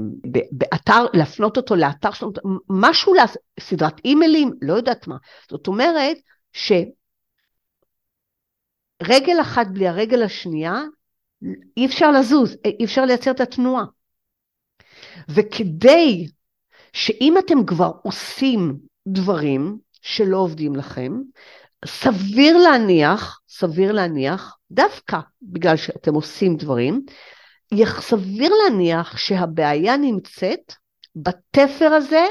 באתר, להפנות אותו לאתר שלנו, משהו לסדרת אימיילים, לא יודעת מה. זאת אומרת שרגל אחת בלי הרגל השנייה, אי אפשר לזוז, אי אפשר לייצר את התנועה. וכדי שאם אתם כבר עושים דברים שלא עובדים לכם, סביר להניח, סביר להניח, דווקא בגלל שאתם עושים דברים, סביר להניח שהבעיה נמצאת בתפר הזה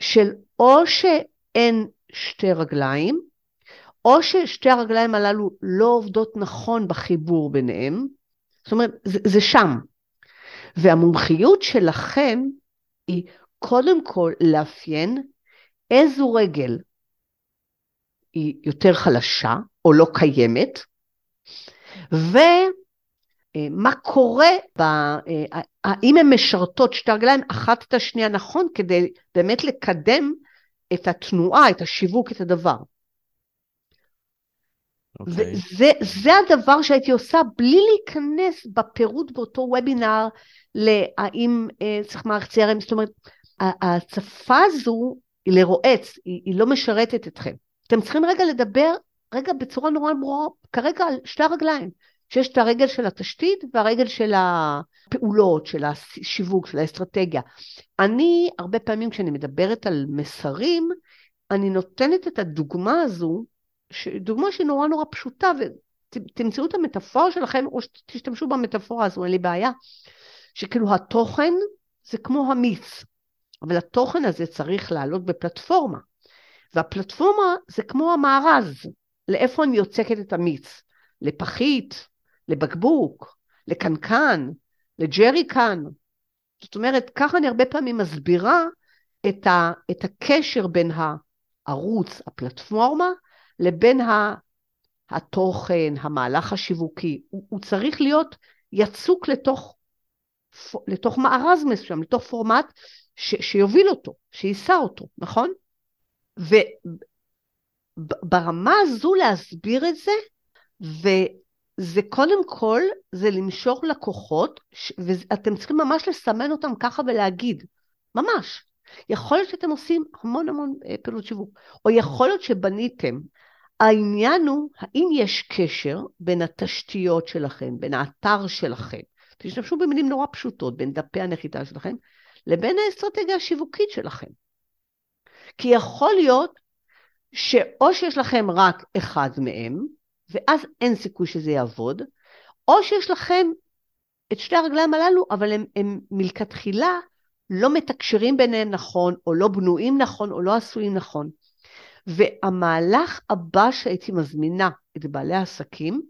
של או שאין שתי רגליים, או ששתי הרגליים הללו לא עובדות נכון בחיבור ביניהם, זאת אומרת, זה, זה שם. והמומחיות שלכם היא קודם כל לאפיין איזו רגל היא יותר חלשה או לא קיימת, ומה קורה, ב, האם הן משרתות שתי הרגליים אחת את השנייה נכון כדי באמת לקדם את התנועה, את השיווק, את הדבר. Okay. אוקיי. וזה הדבר שהייתי עושה בלי להיכנס בפירוט באותו וובינר להאם אה, צריך מערכת CRM, זאת אומרת, ההצפה הזו היא לרועץ, היא, היא לא משרתת אתכם. אתם צריכים רגע לדבר, רגע בצורה נורא ברורה, כרגע על שתי הרגליים, שיש את הרגל של התשתית והרגל של הפעולות, של השיווק, של האסטרטגיה. אני, הרבה פעמים כשאני מדברת על מסרים, אני נותנת את הדוגמה הזו, דוגמה שהיא נורא נורא פשוטה, ותמצאו את המטאפורה שלכם, או שתשתמשו במטאפורה הזו, אין לי בעיה, שכאילו התוכן זה כמו המיץ. אבל התוכן הזה צריך לעלות בפלטפורמה. והפלטפורמה זה כמו המארז, לאיפה אני יוצקת את המיץ? לפחית, לבקבוק, לקנקן, לג'ריקן. זאת אומרת, ככה אני הרבה פעמים מסבירה את, ה, את הקשר בין הערוץ, הפלטפורמה, לבין ה, התוכן, המהלך השיווקי. הוא, הוא צריך להיות יצוק לתוך, לתוך מארז מסוים, לתוך פורמט ש, שיוביל אותו, שיישא אותו, נכון? וברמה הזו להסביר את זה, וזה קודם כל, זה למשוך לקוחות, ואתם צריכים ממש לסמן אותם ככה ולהגיד, ממש. יכול להיות שאתם עושים המון המון אה, פעילות שיווק, או יכול להיות שבניתם. העניין הוא, האם יש קשר בין התשתיות שלכם, בין האתר שלכם, תשתמשו במילים נורא פשוטות, בין דפי הנחיתה שלכם, לבין האסטרטגיה השיווקית שלכם. כי יכול להיות שאו שיש לכם רק אחד מהם, ואז אין סיכוי שזה יעבוד, או שיש לכם את שתי הרגליים הללו, אבל הם, הם מלכתחילה לא מתקשרים ביניהם נכון, או לא בנויים נכון, או לא עשויים נכון. והמהלך הבא שהייתי מזמינה את בעלי העסקים,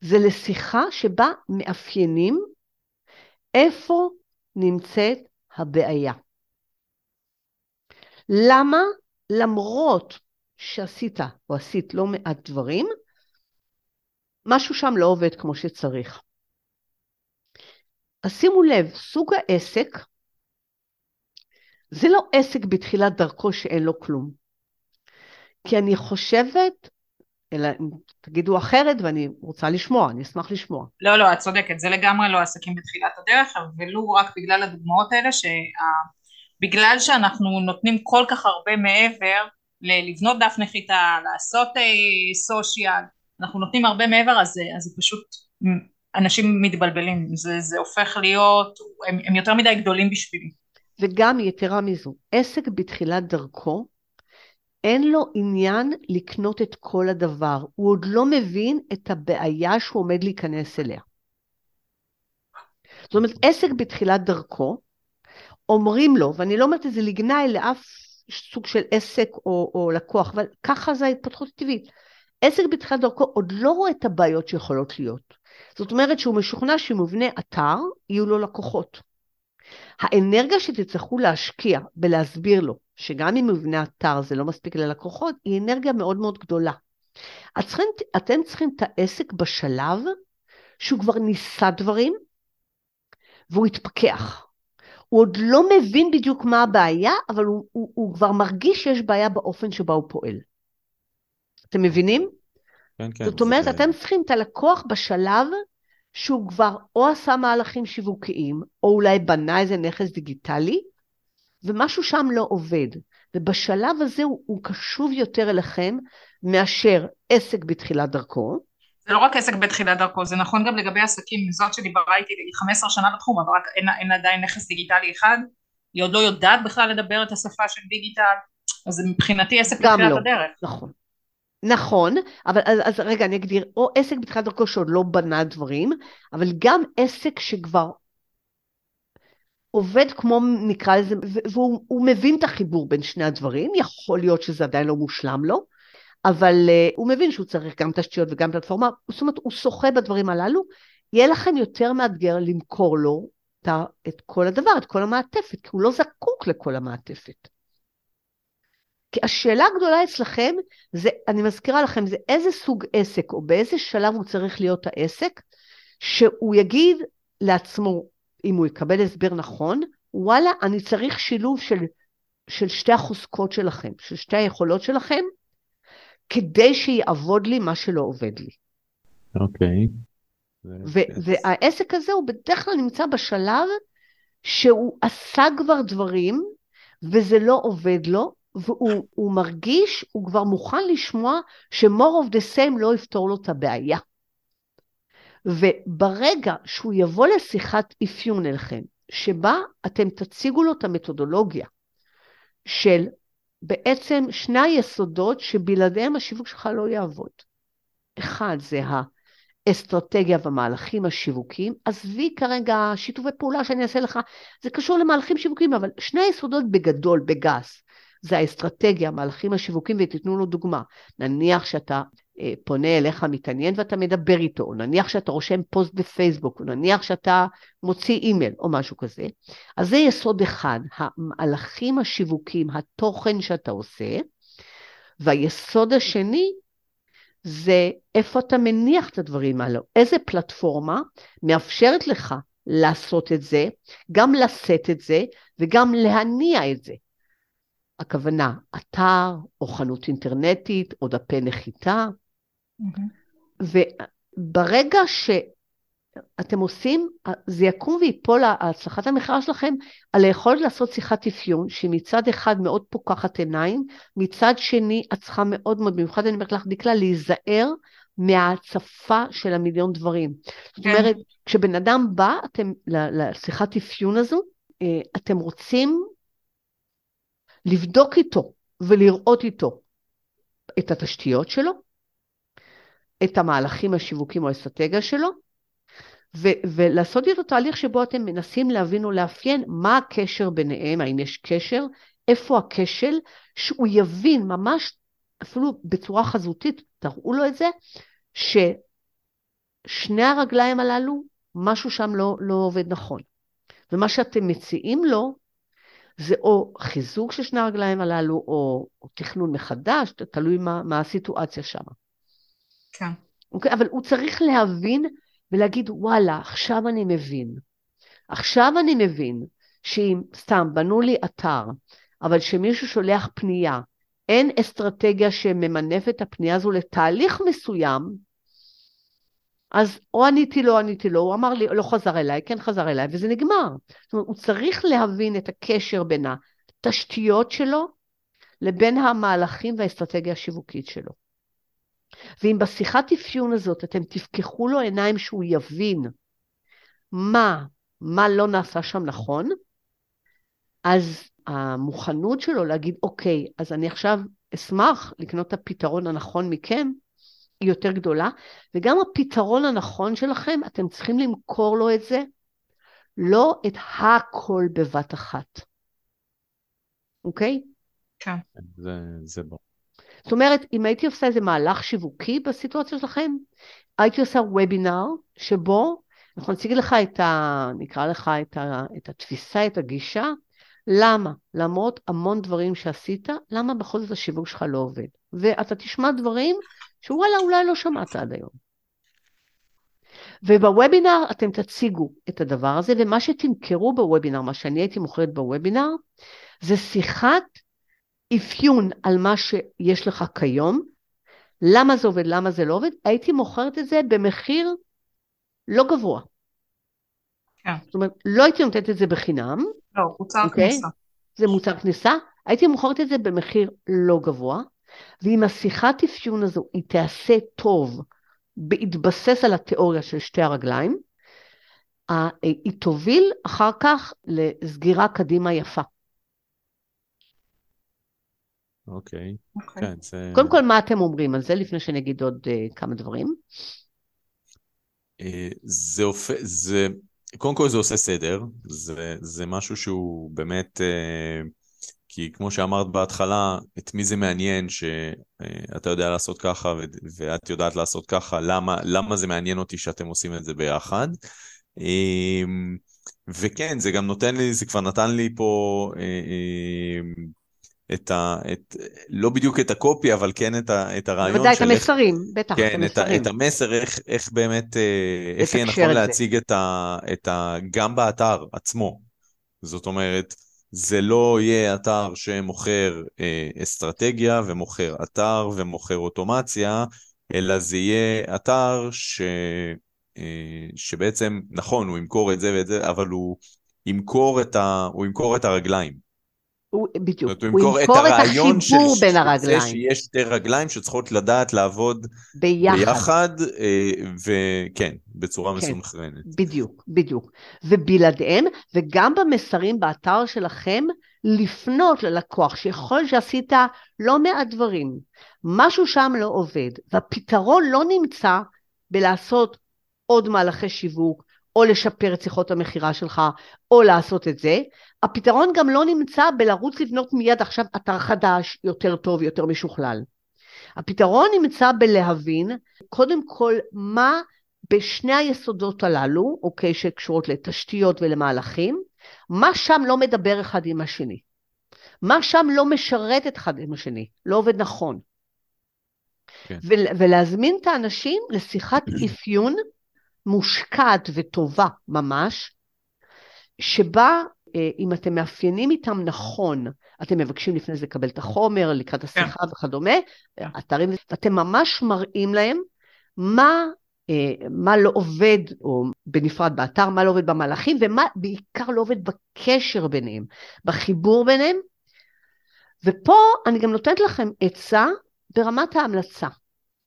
זה לשיחה שבה מאפיינים איפה נמצאת הבעיה. למה למרות שעשית או עשית לא מעט דברים, משהו שם לא עובד כמו שצריך. אז שימו לב, סוג העסק זה לא עסק בתחילת דרכו שאין לו כלום. כי אני חושבת אלא תגידו אחרת ואני רוצה לשמוע, אני אשמח לשמוע. לא, לא, את צודקת, זה לגמרי לא עסקים בתחילת הדרך, ולו רק בגלל הדוגמאות האלה, שבגלל שאנחנו נותנים כל כך הרבה מעבר לבנות דף נחיתה, לעשות סושיאל, אנחנו נותנים הרבה מעבר, אז, אז זה פשוט, אנשים מתבלבלים, זה, זה הופך להיות, הם, הם יותר מדי גדולים בשבילי. וגם יתרה מזו, עסק בתחילת דרכו, אין לו עניין לקנות את כל הדבר, הוא עוד לא מבין את הבעיה שהוא עומד להיכנס אליה. זאת אומרת, עסק בתחילת דרכו, אומרים לו, ואני לא אומרת את זה לגנאי לאף סוג של עסק או, או לקוח, אבל ככה זה ההתפתחות הטבעית. עסק בתחילת דרכו עוד לא רואה את הבעיות שיכולות להיות. זאת אומרת שהוא משוכנע שמבנה אתר יהיו לו לקוחות. האנרגיה שתצטרכו להשקיע בלהסביר לו שגם אם מבנה אתר זה לא מספיק ללקוחות, היא אנרגיה מאוד מאוד גדולה. אתם, אתם צריכים את העסק בשלב שהוא כבר ניסה דברים, והוא התפכח. הוא עוד לא מבין בדיוק מה הבעיה, אבל הוא, הוא, הוא כבר מרגיש שיש בעיה באופן שבו הוא פועל. אתם מבינים? כן, כן. זאת אומרת, זה... אתם צריכים את הלקוח בשלב שהוא כבר או עשה מהלכים שיווקיים, או אולי בנה איזה נכס דיגיטלי, ומשהו שם לא עובד. ובשלב הזה הוא, הוא קשוב יותר אליכם מאשר עסק בתחילת דרכו. זה לא רק עסק בתחילת דרכו, זה נכון גם לגבי עסקים, זאת שדיברה איתי, היא 15 שנה בתחום, אבל רק אין, אין עדיין נכס דיגיטלי אחד, היא עוד לא יודעת בכלל לדבר את השפה של דיגיטל, אז מבחינתי עסק בתחילת לא. הדרך. נכון. נכון, אבל אז, אז רגע, אני אגדיר, או עסק בתחילת דרכו שעוד לא בנה דברים, אבל גם עסק שכבר עובד כמו נקרא לזה, והוא מבין את החיבור בין שני הדברים, יכול להיות שזה עדיין לא מושלם לו, אבל uh, הוא מבין שהוא צריך גם תשתיות וגם פלטפורמה, זאת אומרת, הוא שוחה בדברים הללו, יהיה לכם יותר מאתגר למכור לו את, כל הדבר, את כל המעטפת, כי הוא לא זקוק לכל המעטפת. כי השאלה הגדולה אצלכם, זה, אני מזכירה לכם, זה איזה סוג עסק, או באיזה שלב הוא צריך להיות העסק, שהוא יגיד לעצמו, אם הוא יקבל הסבר נכון, וואלה, אני צריך שילוב של, של שתי החוזקות שלכם, של שתי היכולות שלכם, כדי שיעבוד לי מה שלא עובד לי. אוקיי. והעסק הזה הוא בדרך כלל נמצא בשלב שהוא עשה כבר דברים, וזה לא עובד לו, והוא מרגיש, הוא כבר מוכן לשמוע ש-more of the same לא יפתור לו את הבעיה. וברגע שהוא יבוא לשיחת אפיון אליכם, שבה אתם תציגו לו את המתודולוגיה של בעצם שני היסודות שבלעדיהם השיווק שלך לא יעבוד. אחד זה האסטרטגיה והמהלכים השיווקיים, עזבי כרגע שיתופי פעולה שאני אעשה לך, זה קשור למהלכים שיווקיים, אבל שני היסודות בגדול, בגס, זה האסטרטגיה, המהלכים השיווקיים, ותיתנו לו דוגמה. נניח שאתה אה, פונה אליך מתעניין ואתה מדבר איתו, או נניח שאתה רושם פוסט בפייסבוק, או נניח שאתה מוציא אימייל או משהו כזה, אז זה יסוד אחד, המהלכים השיווקיים, התוכן שאתה עושה, והיסוד השני זה איפה אתה מניח את הדברים האלו, איזה פלטפורמה מאפשרת לך לעשות את זה, גם לשאת את זה וגם להניע את זה. הכוונה, אתר או חנות אינטרנטית או דפי נחיתה, וברגע שאתם עושים, זה יקום ויפול הצלחת המחקר שלכם על היכולת לעשות שיחת אפיון, שהיא מצד אחד מאוד פוקחת עיניים, מצד שני את צריכה מאוד מאוד, במיוחד אני אומרת לך דקלה, להיזהר מההצפה של המיליון דברים. זאת כן. אומרת, כשבן אדם בא אתם, לשיחת אפיון הזו, אה, אתם רוצים לבדוק איתו ולראות איתו את התשתיות שלו, את המהלכים השיווקים או האסטרטגיה שלו, ו- ולעשות איתו תהליך שבו אתם מנסים להבין או לאפיין מה הקשר ביניהם, האם יש קשר, איפה הכשל, שהוא יבין ממש, אפילו בצורה חזותית, תראו לו את זה, ששני הרגליים הללו, משהו שם לא, לא עובד נכון. ומה שאתם מציעים לו, זה או חיזוק של שני הרגליים הללו, או, או תכנון מחדש, תלוי מה, מה הסיטואציה שם. כן. אוקיי? אבל הוא צריך להבין ולהגיד, וואלה, עכשיו אני מבין. עכשיו אני מבין שאם סתם בנו לי אתר, אבל שמישהו שולח פנייה, אין אסטרטגיה שממנפת את הפנייה הזו לתהליך מסוים, אז או עניתי לו, עניתי לו, הוא אמר לי, לא חזר אליי, כן חזר אליי, וזה נגמר. זאת אומרת, הוא צריך להבין את הקשר בין התשתיות שלו לבין המהלכים והאסטרטגיה השיווקית שלו. ואם בשיחת אפיון הזאת אתם תפקחו לו עיניים שהוא יבין מה, מה לא נעשה שם נכון, אז המוכנות שלו להגיד, אוקיי, אז אני עכשיו אשמח לקנות את הפתרון הנכון מכם, יותר גדולה, וגם הפתרון הנכון שלכם, אתם צריכים למכור לו את זה, לא את הכל בבת אחת. אוקיי? כן. זה, זה ברור. זאת אומרת, אם הייתי עושה איזה מהלך שיווקי בסיטואציה שלכם, הייתי עושה וובינר שבו אנחנו נציג לך את ה... נקרא לך את, ה, את התפיסה, את הגישה, למה? למרות המון דברים שעשית, למה בכל זאת השיווק שלך לא עובד? ואתה תשמע דברים שוואלה, אולי לא שמעת עד היום. ובוובינר אתם תציגו את הדבר הזה, ומה שתמכרו בוובינר, מה שאני הייתי מוכרת בוובינר, זה שיחת אפיון על מה שיש לך כיום, למה זה עובד, למה זה לא עובד, הייתי מוכרת את זה במחיר לא גבוה. כן. זאת אומרת, לא הייתי נותנת את זה בחינם. לא, מוצר okay? אוקיי? כניסה. זה מוצר כניסה, הייתי מוכרת את זה במחיר לא גבוה, ואם השיחת אפיון הזו היא תעשה טוב בהתבסס על התיאוריה של שתי הרגליים, היא תוביל אחר כך לסגירה קדימה יפה. אוקיי. Okay. Okay. כן, זה... קודם כל, מה אתם אומרים על זה, לפני שאני אגיד עוד uh, כמה דברים? Uh, זה, אופ... זה, קודם כל זה עושה סדר, זה, זה משהו שהוא באמת, uh, כי כמו שאמרת בהתחלה, את מי זה מעניין שאתה יודע לעשות ככה. ואת יודעת לעשות ככה, למה, למה זה מעניין אותי שאתם עושים את זה ביחד. Uh, וכן, זה גם נותן לי, זה כבר נתן לי פה... Uh, את ה... את, לא בדיוק את הקופי, אבל כן את, ה, את הרעיון בוודאי, את המסרים, איך, בטח, כן, את המסרים. את, את המסר, איך, איך באמת, אה, איך יהיה נכון להציג את ה, את ה... גם באתר עצמו. זאת אומרת, זה לא יהיה אתר שמוכר אה, אסטרטגיה ומוכר אתר ומוכר אוטומציה, אלא זה יהיה אתר ש... אה, שבעצם, נכון, הוא ימכור את זה ואת זה, אבל הוא ימכור את, ה... הוא ימכור את הרגליים. הוא, בדיוק, הוא ימכור את, את החיבור בין הרגליים. שיש שתי רגליים שצריכות לדעת לעבוד ביחד, ביחד אה, וכן, בצורה כן, מסונכרנת. בדיוק, בדיוק. ובלעדיהם, וגם במסרים באתר שלכם, לפנות ללקוח, שיכול שעשית לא מעט דברים, משהו שם לא עובד, והפתרון לא נמצא בלעשות עוד מהלכי שיווק, או לשפר את שיחות המכירה שלך, או לעשות את זה. הפתרון גם לא נמצא בלרוץ לבנות מיד עכשיו אתר חדש, יותר טוב, יותר משוכלל. הפתרון נמצא בלהבין, קודם כל, מה בשני היסודות הללו, אוקיי, שקשורות לתשתיות ולמהלכים, מה שם לא מדבר אחד עם השני. מה שם לא משרת את אחד עם השני, לא עובד נכון. כן. ולהזמין את האנשים לשיחת אפיון מושקעת וטובה ממש, שבה אה, אם אתם מאפיינים איתם נכון, אתם מבקשים לפני זה לקבל את החומר, לקראת השיחה כן. וכדומה, כן. אתרים, ואתם ממש מראים להם מה, אה, מה לא עובד, או בנפרד באתר, מה לא עובד במהלכים, ומה בעיקר לא עובד בקשר ביניהם, בחיבור ביניהם. ופה אני גם נותנת לכם עצה ברמת ההמלצה.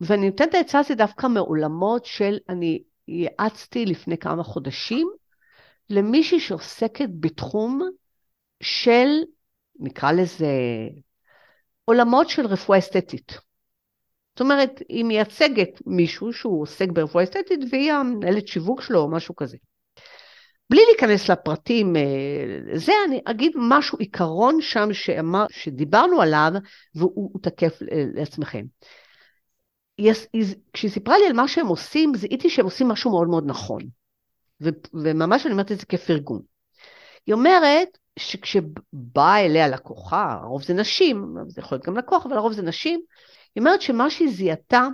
ואני נותנת את העצה הזאת דווקא מעולמות של אני יעצתי לפני כמה חודשים למישהי שעוסקת בתחום של, נקרא לזה, עולמות של רפואה אסתטית. זאת אומרת, היא מייצגת מישהו שהוא עוסק ברפואה אסתטית והיא המנהלת שיווק שלו או משהו כזה. בלי להיכנס לפרטים, אה, זה אני אגיד משהו, עיקרון שם שאמר, שדיברנו עליו והוא תקף לעצמכם. כשהיא סיפרה לי על מה שהם עושים, זיהיתי שהם עושים משהו מאוד מאוד נכון. ו- וממש אני אומרת את זה כפרגון. היא אומרת שכשבאה אליה לקוחה, הרוב זה נשים, זה יכול להיות גם לקוח, אבל הרוב זה נשים, היא אומרת שמה שהיא זיהתה,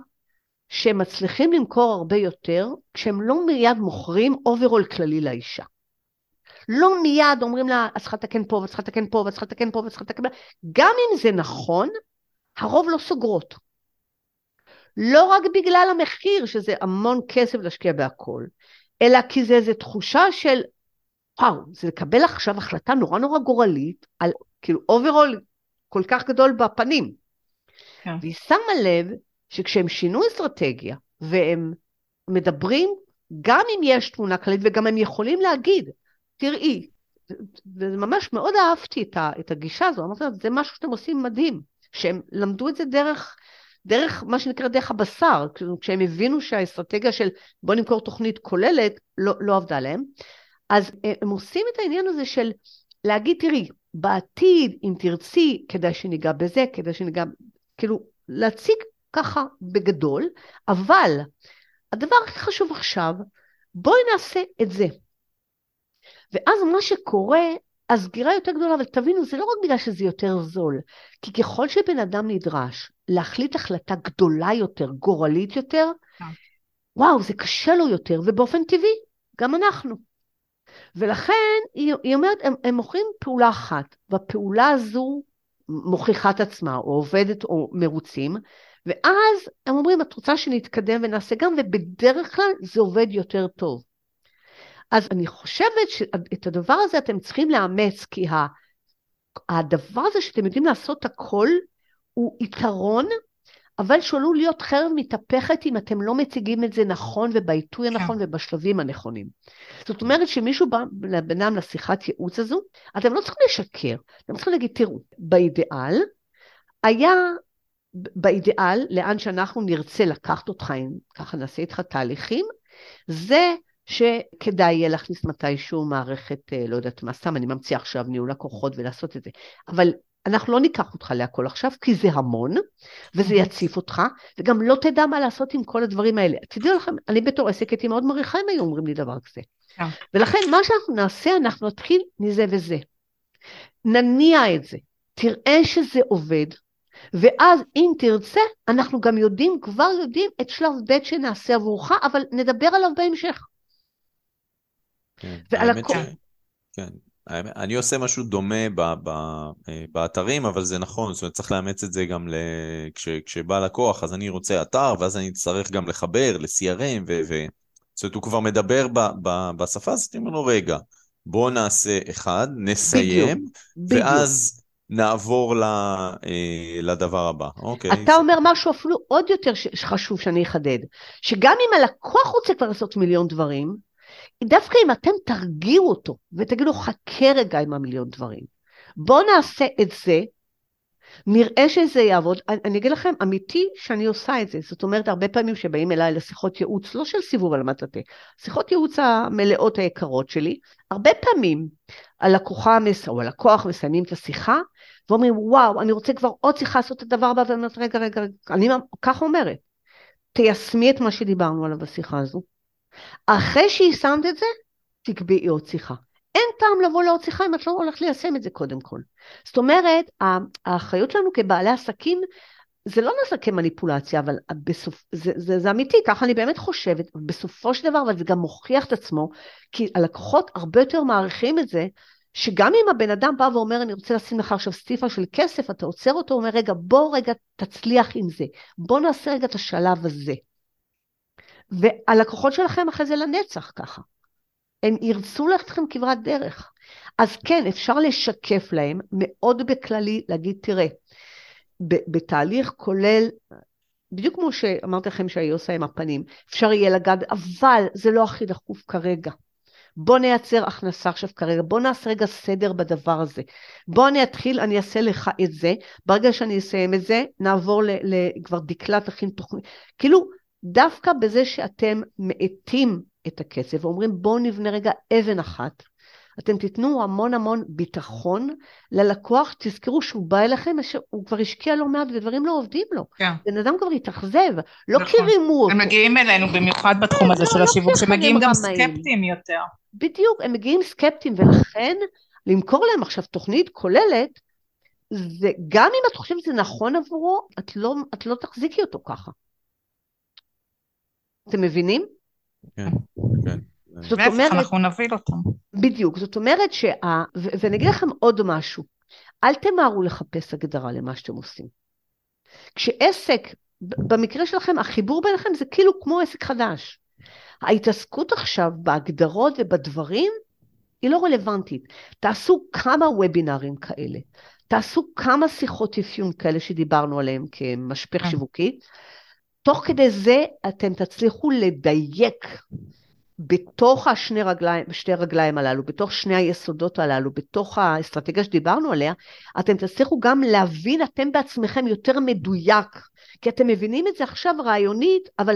שהם מצליחים למכור הרבה יותר, כשהם לא מיד מוכרים overhaul כללי לאישה. לא מיד אומרים לה, את צריכה לתקן פה, ואת צריכה לתקן פה, ואת צריכה לתקן פה, ואת צריכה לתקן פה. גם אם זה נכון, הרוב לא סוגרות. לא רק בגלל המחיר, שזה המון כסף להשקיע בהכל, אלא כי זה איזו תחושה של, וואו, זה לקבל עכשיו החלטה נורא נורא גורלית, על כאילו overhaul כל כך גדול בפנים. כן. והיא שמה לב שכשהם שינו אסטרטגיה, והם מדברים, גם אם יש תמונה כללית, וגם הם יכולים להגיד, תראי, וממש מאוד אהבתי את הגישה הזו, אמרתי לה, זה משהו שאתם עושים מדהים, שהם למדו את זה דרך דרך, מה שנקרא דרך הבשר, כשהם הבינו שהאסטרטגיה של בוא נמכור תוכנית כוללת לא, לא עבדה להם, אז הם עושים את העניין הזה של להגיד, תראי, בעתיד, אם תרצי, כדאי שניגע בזה, כדאי שניגע, כאילו, להציג ככה בגדול, אבל הדבר הכי חשוב עכשיו, בואי נעשה את זה. ואז מה שקורה, הסגירה יותר גדולה, אבל תבינו, זה לא רק בגלל שזה יותר זול, כי ככל שבן אדם נדרש להחליט החלטה גדולה יותר, גורלית יותר, כן. וואו, זה קשה לו יותר, ובאופן טבעי, גם אנחנו. ולכן היא, היא אומרת, הם, הם מוכרים פעולה אחת, והפעולה הזו מוכיחה את עצמה, או עובדת או מרוצים, ואז הם אומרים, את רוצה שנתקדם ונעשה גם, ובדרך כלל זה עובד יותר טוב. אז אני חושבת שאת הדבר הזה אתם צריכים לאמץ, כי הדבר הזה שאתם יודעים לעשות הכל, הוא יתרון, אבל שעלול להיות חרב מתהפכת אם אתם לא מציגים את זה נכון ובעיתוי כן. הנכון כן. ובשלבים הנכונים. זאת אומרת שמישהו בא לבן אדם לשיחת ייעוץ הזו, אתם לא צריכים לשקר, אתם צריכים להגיד, תראו, באידיאל, היה, באידיאל, לאן שאנחנו נרצה לקחת אותך, אם ככה נעשה איתך תהליכים, זה שכדאי יהיה להכניס מתישהו מערכת, אה, לא יודעת מה, סתם אני ממציאה עכשיו ניהול לקוחות ולעשות את זה. אבל אנחנו לא ניקח אותך להכל עכשיו, כי זה המון, וזה. יציף אותך, וגם לא תדע מה לעשות עם כל הדברים האלה. תדעו לכם, אני בתור עסק הייתי מאוד מעריכה אם היו אומרים לי דבר כזה. כן. ולכן מה שאנחנו נעשה, אנחנו נתחיל מזה וזה. נניע את זה, תראה שזה עובד, ואז אם תרצה, אנחנו גם יודעים, כבר יודעים את שלב ב' שנעשה עבורך, אבל נדבר עליו בהמשך. כן, ועל הכל. כן, אני עושה משהו דומה ב, ב, אה, באתרים, אבל זה נכון, זאת אומרת, צריך לאמץ את זה גם ל... כש, כשבא לקוח, אז אני רוצה אתר, ואז אני אצטרך גם לחבר ל-CRM, ו... ו... זאת אומרת, הוא כבר מדבר ב, ב, בשפה, אז אני אומר לו, רגע, בוא נעשה אחד, נסיים, בדיוק, ואז בדיוק. נעבור ל, אה, לדבר הבא. אוקיי. אתה אומר משהו אפילו עוד יותר חשוב שאני אחדד, שגם אם הלקוח רוצה כבר לעשות מיליון דברים, דווקא אם אתם תרגיעו אותו ותגידו, חכה רגע עם המיליון דברים, בואו נעשה את זה, נראה שזה יעבוד. אני, אני אגיד לכם, אמיתי שאני עושה את זה. זאת אומרת, הרבה פעמים שבאים אליי לשיחות ייעוץ, לא של סיבוב על מטאטה, שיחות ייעוץ המלאות היקרות שלי, הרבה פעמים הלקוחה או הלקוח מסיימים את השיחה, ואומרים, וואו, אני רוצה כבר עוד שיחה לעשות את הדבר הבא, ואני אומרת, רגע, רגע, רגע, אני ככה אומרת, תיישמי את מה שדיברנו עליו בשיחה הזו, אחרי שיישמת את זה, תקבעי עוד שיחה. אין טעם לבוא לעוד שיחה אם את לא הולכת ליישם את זה קודם כל. זאת אומרת, האחריות שלנו כבעלי עסקים, זה לא נעשה כמניפולציה, אבל בסופ... זה, זה, זה אמיתי, ככה אני באמת חושבת, בסופו של דבר, אבל זה גם מוכיח את עצמו, כי הלקוחות הרבה יותר מעריכים את זה, שגם אם הבן אדם בא ואומר, אני רוצה לשים לך עכשיו סטיפה של כסף, אתה עוצר אותו, אומר, רגע, בוא רגע תצליח עם זה, בוא נעשה רגע את השלב הזה. והלקוחות שלכם אחרי זה לנצח ככה. הם ירצו ללכת לכם כברת דרך. אז כן, אפשר לשקף להם מאוד בכללי, להגיד, תראה, בתהליך כולל, בדיוק כמו שאמרתי לכם שהיא עושה עם הפנים, אפשר יהיה לגעת, אבל זה לא הכי דחוף כרגע. בוא נייצר הכנסה עכשיו כרגע, בוא נעשה רגע סדר בדבר הזה. בוא אני אתחיל, אני אעשה לך את זה, ברגע שאני אסיים את זה, נעבור ל... ל כבר דקלה תכין תוכנית. כאילו, דווקא בזה שאתם מאטים את הכסף ואומרים בואו נבנה רגע אבן אחת, אתם תיתנו המון המון ביטחון ללקוח, תזכרו שהוא בא אליכם, הוא כבר השקיע לא מעט ודברים לא עובדים לו. כן. בן אדם כבר התאכזב, לא נכון. כי רימו אותו. הם מגיעים אלינו במיוחד בתחום הזה לא, של השיווק, שמגיעים גם סקפטיים יותר. בדיוק, הם מגיעים סקפטיים, ולכן למכור להם עכשיו תוכנית כוללת, זה גם אם את חושבת שזה נכון עבורו, את לא, את לא תחזיקי אותו ככה. אתם מבינים? כן, כן. זאת אומרת... אנחנו נביא אותם. בדיוק, זאת אומרת שה... ו- ואני אגיד לכם עוד משהו, אל תמהרו לחפש הגדרה למה שאתם עושים. כשעסק, במקרה שלכם, החיבור ביניכם זה כאילו כמו עסק חדש. ההתעסקות עכשיו בהגדרות ובדברים היא לא רלוונטית. תעשו כמה וובינארים כאלה, תעשו כמה שיחות אפיון כאלה שדיברנו עליהם כמשפך כן. שיווקי, תוך כדי זה אתם תצליחו לדייק בתוך השני רגליים, שתי רגליים הללו, בתוך שני היסודות הללו, בתוך האסטרטגיה שדיברנו עליה, אתם תצליחו גם להבין אתם בעצמכם יותר מדויק. כי אתם מבינים את זה עכשיו רעיונית, אבל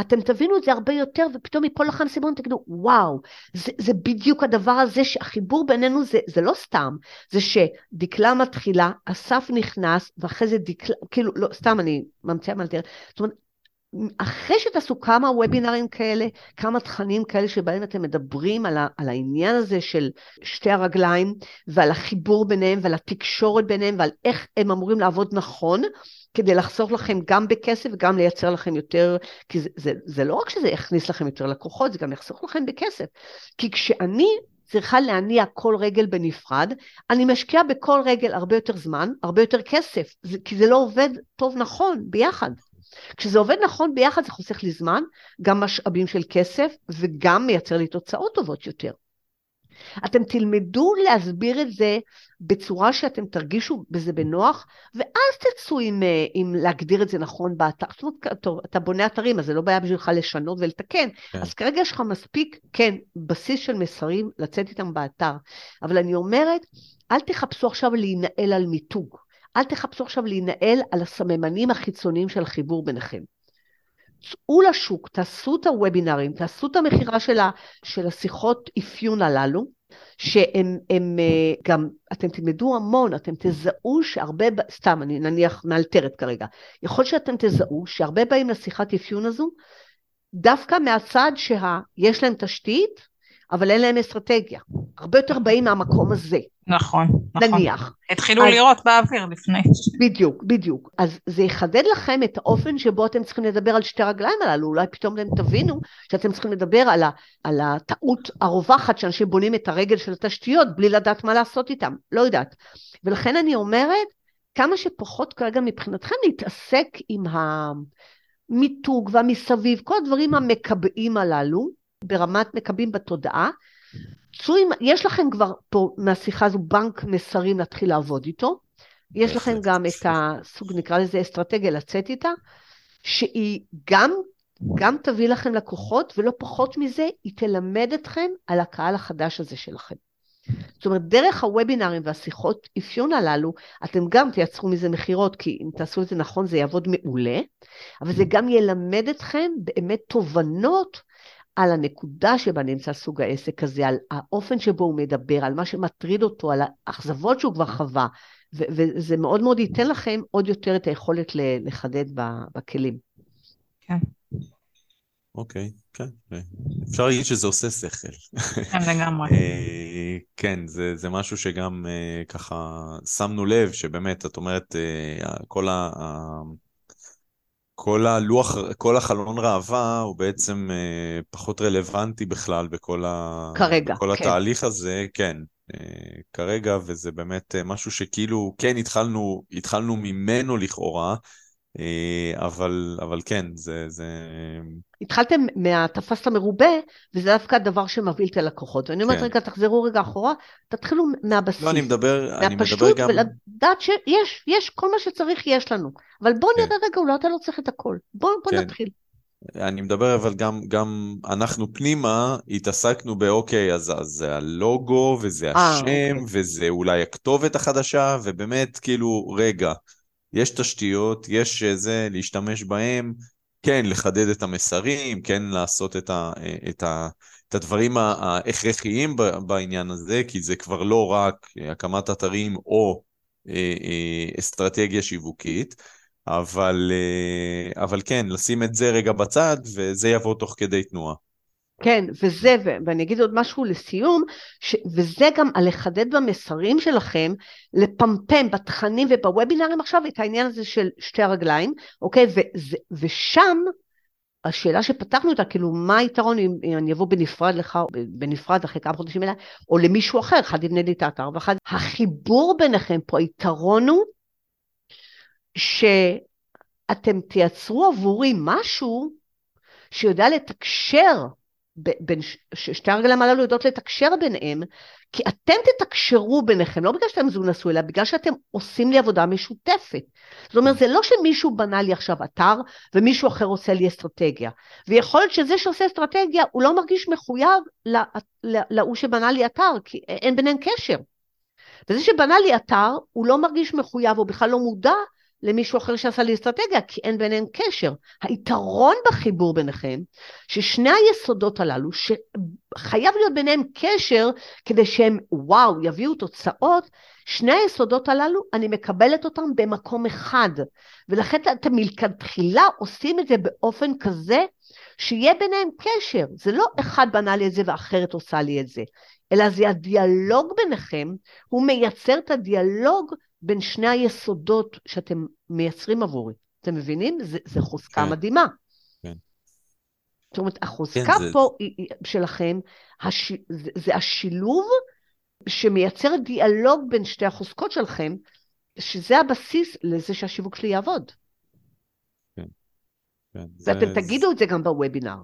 אתם תבינו את זה הרבה יותר, ופתאום יפול לכם סימון, תגידו, וואו, זה, זה בדיוק הדבר הזה, שהחיבור בינינו זה, זה לא סתם, זה שדקלה מתחילה, אסף נכנס, ואחרי זה דקלה, כאילו, לא, סתם אני ממציאה מלטר, זאת אומרת, אחרי שתעשו כמה וובינרים כאלה, כמה תכנים כאלה שבהם אתם מדברים על, ה, על העניין הזה של שתי הרגליים ועל החיבור ביניהם ועל התקשורת ביניהם ועל איך הם אמורים לעבוד נכון, כדי לחסוך לכם גם בכסף וגם לייצר לכם יותר, כי זה, זה, זה לא רק שזה יכניס לכם יותר לקוחות, זה גם יחסוך לכם בכסף. כי כשאני צריכה להניע כל רגל בנפרד, אני משקיעה בכל רגל הרבה יותר זמן, הרבה יותר כסף, כי זה לא עובד טוב נכון ביחד. כשזה עובד נכון ביחד זה חוסך לי זמן, גם משאבים של כסף וגם מייצר לי תוצאות טובות יותר. אתם תלמדו להסביר את זה בצורה שאתם תרגישו בזה בנוח, ואז תצאו עם, אה, עם להגדיר את זה נכון באתר. זאת אומרת, טוב, אתה בונה אתרים, אז זה לא בעיה בשבילך לשנות ולתקן. כן. אז כרגע יש לך מספיק, כן, בסיס של מסרים לצאת איתם באתר. אבל אני אומרת, אל תחפשו עכשיו להינעל על מיתוג. אל תחפשו עכשיו להינעל על הסממנים החיצוניים של החיבור ביניכם. צאו לשוק, תעשו את הוובינרים, תעשו את המכירה של, של השיחות אפיון הללו, שהם הם, אה, גם, אתם תלמדו המון, אתם תזהו שהרבה, סתם, אני נניח מאלתרת כרגע, יכול שאתם תזהו שהרבה באים לשיחת אפיון הזו, דווקא מהצד שיש להם תשתית, אבל אין להם אסטרטגיה. הרבה יותר באים מהמקום הזה. נכון, נכון. נניח. התחילו אז, לראות באוויר לפני. בדיוק, בדיוק. אז זה יחדד לכם את האופן שבו אתם צריכים לדבר על שתי הרגליים הללו. אולי פתאום אתם תבינו שאתם צריכים לדבר על, ה, על הטעות הרווחת שאנשים בונים את הרגל של התשתיות בלי לדעת מה לעשות איתם. לא יודעת. ולכן אני אומרת, כמה שפחות כרגע מבחינתכם להתעסק עם המיתוג והמסביב, כל הדברים המקבעים הללו, ברמת מקבעים בתודעה, צאו עם, יש לכם כבר פה מהשיחה הזו בנק מסרים להתחיל לעבוד איתו, יש לכם גם את הסוג, נקרא לזה אסטרטגיה לצאת איתה, שהיא גם, גם תביא לכם לקוחות, ולא פחות מזה, היא תלמד אתכם על הקהל החדש הזה שלכם. זאת אומרת, דרך הוובינרים והשיחות אפיון הללו, אתם גם תייצרו מזה מכירות, כי אם תעשו את זה נכון זה יעבוד מעולה, אבל זה גם ילמד אתכם באמת תובנות על הנקודה שבה נמצא סוג העסק הזה, על האופן שבו הוא מדבר, על מה שמטריד אותו, על האכזבות שהוא כבר חווה, ו- וזה מאוד מאוד ייתן לכם עוד יותר את היכולת לחדד בכלים. כן. אוקיי, כן. אפשר להגיד שזה עושה שכל. כן, לגמרי. אה, כן, זה, זה משהו שגם אה, ככה שמנו לב, שבאמת, את אומרת, אה, כל ה... כל הלוח, כל החלון ראווה הוא בעצם אה, פחות רלוונטי בכלל בכל, ה... כרגע, בכל כן. התהליך הזה, כן, אה, כרגע, וזה באמת אה, משהו שכאילו, כן, התחלנו, התחלנו ממנו לכאורה, אבל, אבל כן, זה, זה... התחלתם מהתפסת מרובה, וזה דווקא הדבר שמבהיל את הלקוחות. ואני אומרת, כן. רגע, תחזרו רגע אחורה, תתחילו מהבסיס. לא, אני מדבר, אני מדבר גם... ולדעת שיש, יש, כל מה שצריך יש לנו. אבל בוא כן. נראה רגע, אולי אתה לא צריך את הכל. בוא, בוא כן. נתחיל. אני מדבר אבל גם, גם אנחנו פנימה התעסקנו באוקיי, אז, אז זה הלוגו וזה אה, השם 아, אוקיי. וזה אולי הכתובת החדשה, ובאמת כאילו, רגע, יש תשתיות, יש אה, זה, להשתמש בהם, כן, לחדד את המסרים, כן לעשות את, ה, אה, את, ה, את הדברים ההכרחיים בעניין הזה, כי זה כבר לא רק הקמת אתרים או אה, אסטרטגיה שיווקית, אבל, אבל כן, לשים את זה רגע בצד, וזה יבוא תוך כדי תנועה. כן, וזה, ואני אגיד עוד משהו לסיום, ש, וזה גם על לחדד במסרים שלכם, לפמפם בתכנים ובוובינרים עכשיו את העניין הזה של שתי הרגליים, אוקיי? וזה, ושם השאלה שפתחנו אותה, כאילו, מה היתרון אם, אם אני אבוא בנפרד לך, בנפרד אחרי כמה חודשים אליי, או למישהו אחר, אחד יבנה לי את האתר, ואחד, החיבור ביניכם פה, היתרון הוא שאתם תייצרו עבורי משהו שיודע לתקשר בין שתי הרגליים הללו יודעות לתקשר ביניהם, כי אתם תתקשרו ביניכם, לא בגלל שאתם זוג נשוי, אלא בגלל שאתם עושים לי עבודה משותפת. זאת אומרת, זה לא שמישהו בנה לי עכשיו אתר, ומישהו אחר עושה לי אסטרטגיה. ויכול להיות שזה שעושה אסטרטגיה, הוא לא מרגיש מחויב להוא שבנה לי אתר, כי אין ביניהם קשר. וזה שבנה לי אתר, הוא לא מרגיש מחויב, הוא בכלל לא מודע למישהו אחר שעשה לי אסטרטגיה, כי אין ביניהם קשר. היתרון בחיבור ביניכם, ששני היסודות הללו, שחייב להיות ביניהם קשר כדי שהם, וואו, יביאו תוצאות, שני היסודות הללו, אני מקבלת אותם במקום אחד, ולכן אתם מלכתחילה עושים את זה באופן כזה, שיהיה ביניהם קשר. זה לא אחד בנה לי את זה ואחרת עושה לי את זה, אלא זה הדיאלוג ביניכם, הוא מייצר את הדיאלוג בין שני היסודות שאתם מייצרים עבורי. אתם מבינים? זה, זה חוזקה כן. מדהימה. כן. זאת אומרת, החוזקה כן, פה זה... שלכם, הש... זה, זה השילוב שמייצר דיאלוג בין שתי החוזקות שלכם, שזה הבסיס לזה שהשיווק שלי יעבוד. כן. כן ואתם זה... תגידו את זה גם בוובינר.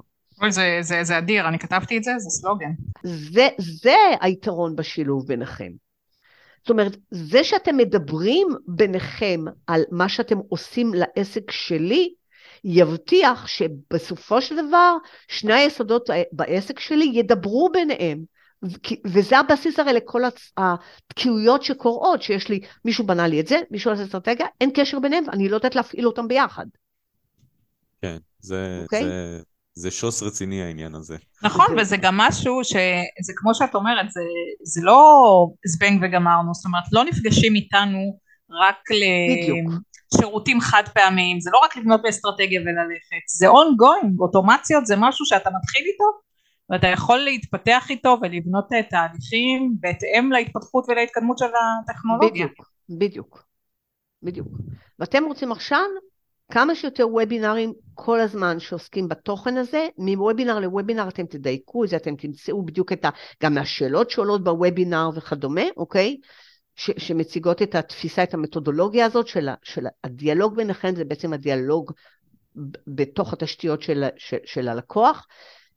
זה, זה, זה אדיר, אני כתבתי את זה, זה סלוגן. זה, זה היתרון בשילוב ביניכם. זאת אומרת, זה שאתם מדברים ביניכם על מה שאתם עושים לעסק שלי, יבטיח שבסופו של דבר שני היסודות בעסק שלי ידברו ביניהם. וזה הבסיס הרי לכל התקיעויות שקורות, שיש לי, מישהו בנה לי את זה, מישהו עושה אסטרטגיה, אין קשר ביניהם, אני לא יודעת להפעיל אותם ביחד. כן, זה, okay? אוקיי? זה, זה שוס רציני העניין הזה. נכון, וזה גם משהו שזה כמו שאת אומרת, זה, זה לא זבנג וגמרנו, זאת אומרת, לא נפגשים איתנו רק לשירותים חד פעמיים, זה לא רק לבנות באסטרטגיה וללכת, זה ongoing, אוטומציות זה משהו שאתה מתחיל איתו, ואתה יכול להתפתח איתו ולבנות תהליכים בהתאם להתפתחות ולהתקדמות של הטכנולוגיה. בדיוק, בדיוק, בדיוק. ואתם רוצים עכשיו כמה שיותר וובינארים כל הזמן שעוסקים בתוכן הזה, מוובינר לוובינר אתם תדייקו את זה, אתם תמצאו בדיוק את ה... גם מהשאלות שעולות בוובינר וכדומה, אוקיי? ש, שמציגות את התפיסה, את המתודולוגיה הזאת של, ה, של הדיאלוג ביניכם, זה בעצם הדיאלוג בתוך התשתיות של, של, של הלקוח.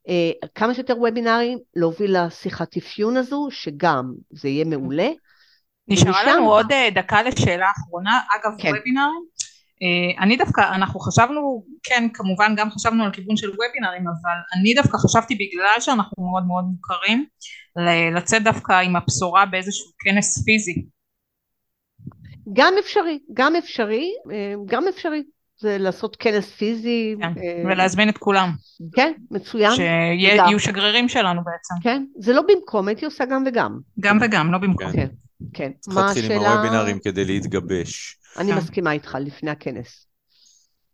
אה, כמה שיותר וובינארים, להוביל לשיחת אפיון הזו, שגם זה יהיה מעולה. נשארה לנו עוד אה, דקה לשאלה אחרונה, אגב כן. וובינארים, אה, אני דווקא, אנחנו חשבנו, כן כמובן גם חשבנו על כיוון של וובינרים, אבל אני דווקא חשבתי בגלל שאנחנו מאוד מאוד מוכרים, לצאת דווקא עם הבשורה באיזשהו כנס פיזי. גם אפשרי, גם אפשרי, אה, גם אפשרי. זה לעשות כנס פיזי. כן, אה, ולהזמין את כולם. כן, מצוין. שיהיו שגרירים שלנו בעצם. כן, זה לא במקום, הייתי עושה גם וגם. גם וגם, לא במקום. כן, כן. מה השאלה? צריך להתחיל עם הוובינרים כדי להתגבש. אני כן. מסכימה איתך לפני הכנס.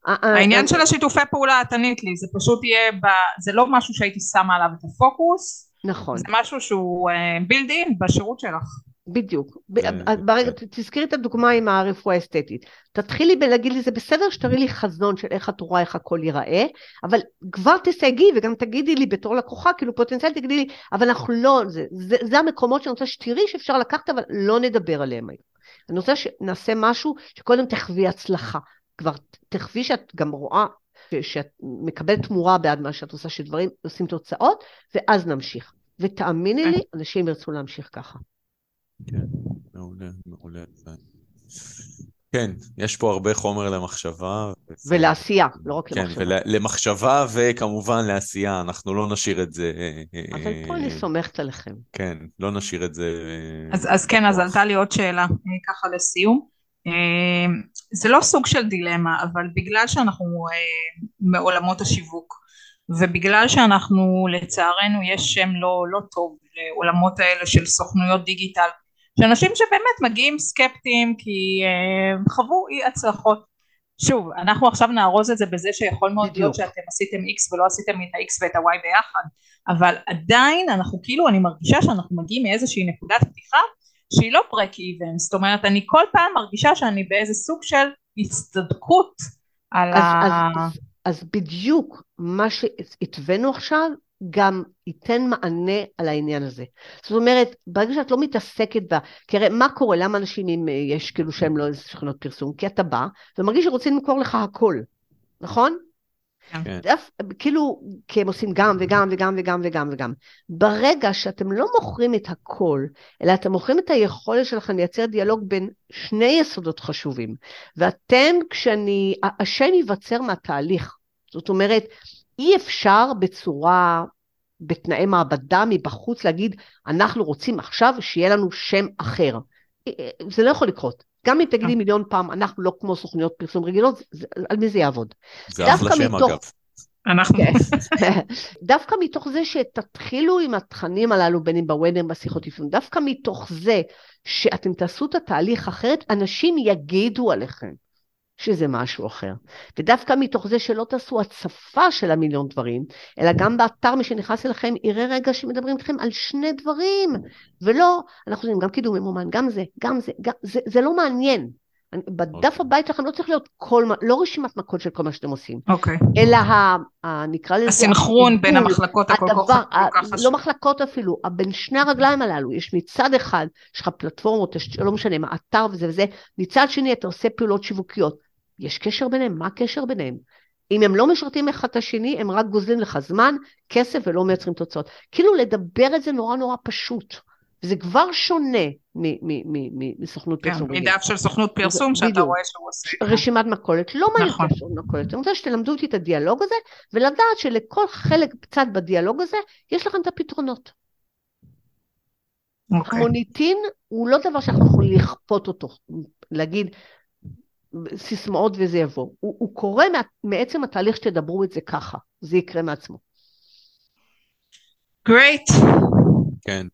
העניין של השיתופי פעולה, את ענית לי, זה פשוט יהיה, ב... זה לא משהו שהייתי שמה עליו את הפוקוס. נכון. זה משהו שהוא בילד uh, אין בשירות שלך. בדיוק. כן, ברגע, כן. תזכרי את הדוגמה עם הרפואה האסתטית. תתחילי בלהגיד לי, זה בסדר שתראי לי חזון של איך את רואה איך הכל ייראה, אבל כבר תסייגי וגם תגידי לי בתור לקוחה, כאילו פוטנציאל תגידי לי, אבל אנחנו לא, זה, זה, זה המקומות שאני רוצה שתראי שאפשר לקחת, אבל לא נדבר עליהם היום. אני רוצה שנעשה משהו שקודם תחווי הצלחה. כבר תחווי שאת גם רואה שאת מקבלת תמורה בעד מה שאת עושה, שדברים עושים תוצאות, ואז נמשיך. ותאמיני לי, אנשים ירצו להמשיך ככה. כן, מעולה, מעולה. כן, יש פה הרבה חומר למחשבה. ולעשייה, לא רק כן, למחשבה. כן, ולמחשבה וכמובן לעשייה, אנחנו לא נשאיר את זה... אבל פה אני סומכת עליכם. כן, לא נשאיר את זה... אז, אז כן, אז עלתה לי עוד שאלה, ככה לסיום. זה לא סוג של דילמה, אבל בגלל שאנחנו מעולמות השיווק, ובגלל שאנחנו לצערנו יש שם לא, לא טוב לעולמות האלה של סוכנויות דיגיטל שאנשים שבאמת מגיעים סקפטיים כי uh, חוו אי הצלחות. שוב, אנחנו עכשיו נארוז את זה בזה שיכול מאוד להיות שאתם עשיתם X ולא עשיתם את ה-X ואת ה-Y ביחד, אבל עדיין אנחנו כאילו, אני מרגישה שאנחנו מגיעים מאיזושהי נקודת פתיחה שהיא לא break even, זאת אומרת אני כל פעם מרגישה שאני באיזה סוג של הצטדקות על אז, ה... אז, אז בדיוק מה שהתווינו עכשיו גם ייתן מענה על העניין הזה. זאת אומרת, ברגע שאת לא מתעסקת בה, כי הרי מה קורה, למה אנשים אם אה, יש כאילו שהם לא איזה שכונות פרסום? כי אתה בא ומרגיש שרוצים למכור לך הכל, נכון? כן. דף, כאילו, כי הם עושים גם וגם וגם וגם וגם וגם. ברגע שאתם לא מוכרים את הכל, אלא אתם מוכרים את היכולת שלכם לייצר דיאלוג בין שני יסודות חשובים, ואתם, כשאני, השם ייווצר מהתהליך. זאת אומרת, אי אפשר בצורה, בתנאי מעבדה מבחוץ להגיד, אנחנו רוצים עכשיו שיהיה לנו שם אחר. זה לא יכול לקרות. גם אם תגידי מיליון פעם, אנחנו לא כמו סוכניות פרסום רגילות, על מי זה יעבוד? זה אחלה שם מתוך... אגב. אנחנו. כן. דווקא מתוך זה שתתחילו עם התכנים הללו, בין אם בוובינר, בשיחות אפיון, דווקא מתוך זה שאתם תעשו את התהליך אחרת, אנשים יגידו עליכם. שזה משהו אחר. ודווקא מתוך זה שלא תעשו הצפה של המיליון דברים, אלא גם באתר מי שנכנס אליכם יראה רגע שמדברים איתכם על שני דברים, ולא, אנחנו יודעים גם קידום ממומן, גם זה, גם זה, גם, זה, זה לא מעניין. בדף okay. אוקיי. הבית שלכם לא צריך להיות כל, לא רשימת מכות של כל מה שאתם עושים, okay. אוקיי. אלא ה, ה, נקרא לזה... הסינכרון בין המחלקות הכל כך חשוב. לא מחלקות אפילו, בין שני הרגליים הללו, יש מצד אחד, יש לך פלטפורמות, לא משנה מה, אתר וזה וזה, מצד שני אתה עושה פעולות שיווקיות. יש קשר ביניהם? מה הקשר ביניהם? אם הם לא משרתים אחד את השני, הם רק גוזלים לך זמן, כסף ולא מייצרים תוצאות. כאילו לדבר את זה נורא נורא פשוט. וזה כבר שונה מסוכנות פרסום. כן, מדף של סוכנות פרסום שאתה רואה שהוא עושה. רשימת מכולת, לא מעניין נכון. רשימת מכולת. אני רוצה שתלמדו אותי את הדיאלוג הזה, ולדעת שלכל חלק קצת בדיאלוג הזה, יש לכם את הפתרונות. Okay. אוקיי. המוניטין הוא לא דבר שאנחנו יכולים לכפות אותו, להגיד סיסמאות וזה יבוא. הוא, הוא קורה מעצם התהליך שתדברו את זה ככה, זה יקרה מעצמו. גרייט. כן.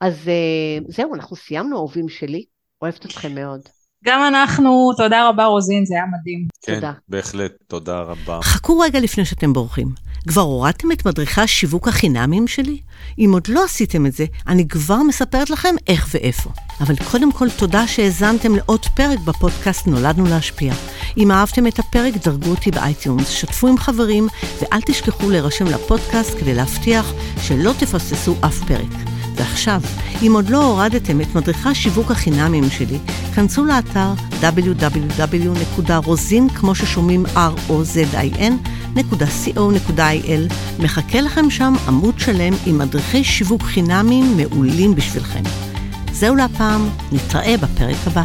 אז אה, זהו, אנחנו סיימנו, אהובים שלי. אוהבת אתכם מאוד. גם אנחנו, תודה רבה רוזין, זה היה מדהים. כן, תודה. בהחלט, תודה רבה. חכו רגע לפני שאתם בורחים. כבר הורדתם את מדריכי השיווק החינמיים שלי? אם עוד לא עשיתם את זה, אני כבר מספרת לכם איך ואיפה. אבל קודם כל, תודה שהאזנתם לעוד פרק בפודקאסט נולדנו להשפיע. אם אהבתם את הפרק, דרגו אותי באייטיונס, שתפו עם חברים, ואל תשכחו להירשם לפודקאסט כדי להבטיח שלא תפספסו אף פרק. ועכשיו, אם עוד לא הורדתם את מדריכי השיווק החינמיים שלי, כנסו לאתר www.rozin, כמו ששומעים r-o-z-i-n.co.il, מחכה לכם שם עמוד שלם עם מדריכי שיווק חינמיים מעולים בשבילכם. זהו להפעם, נתראה בפרק הבא.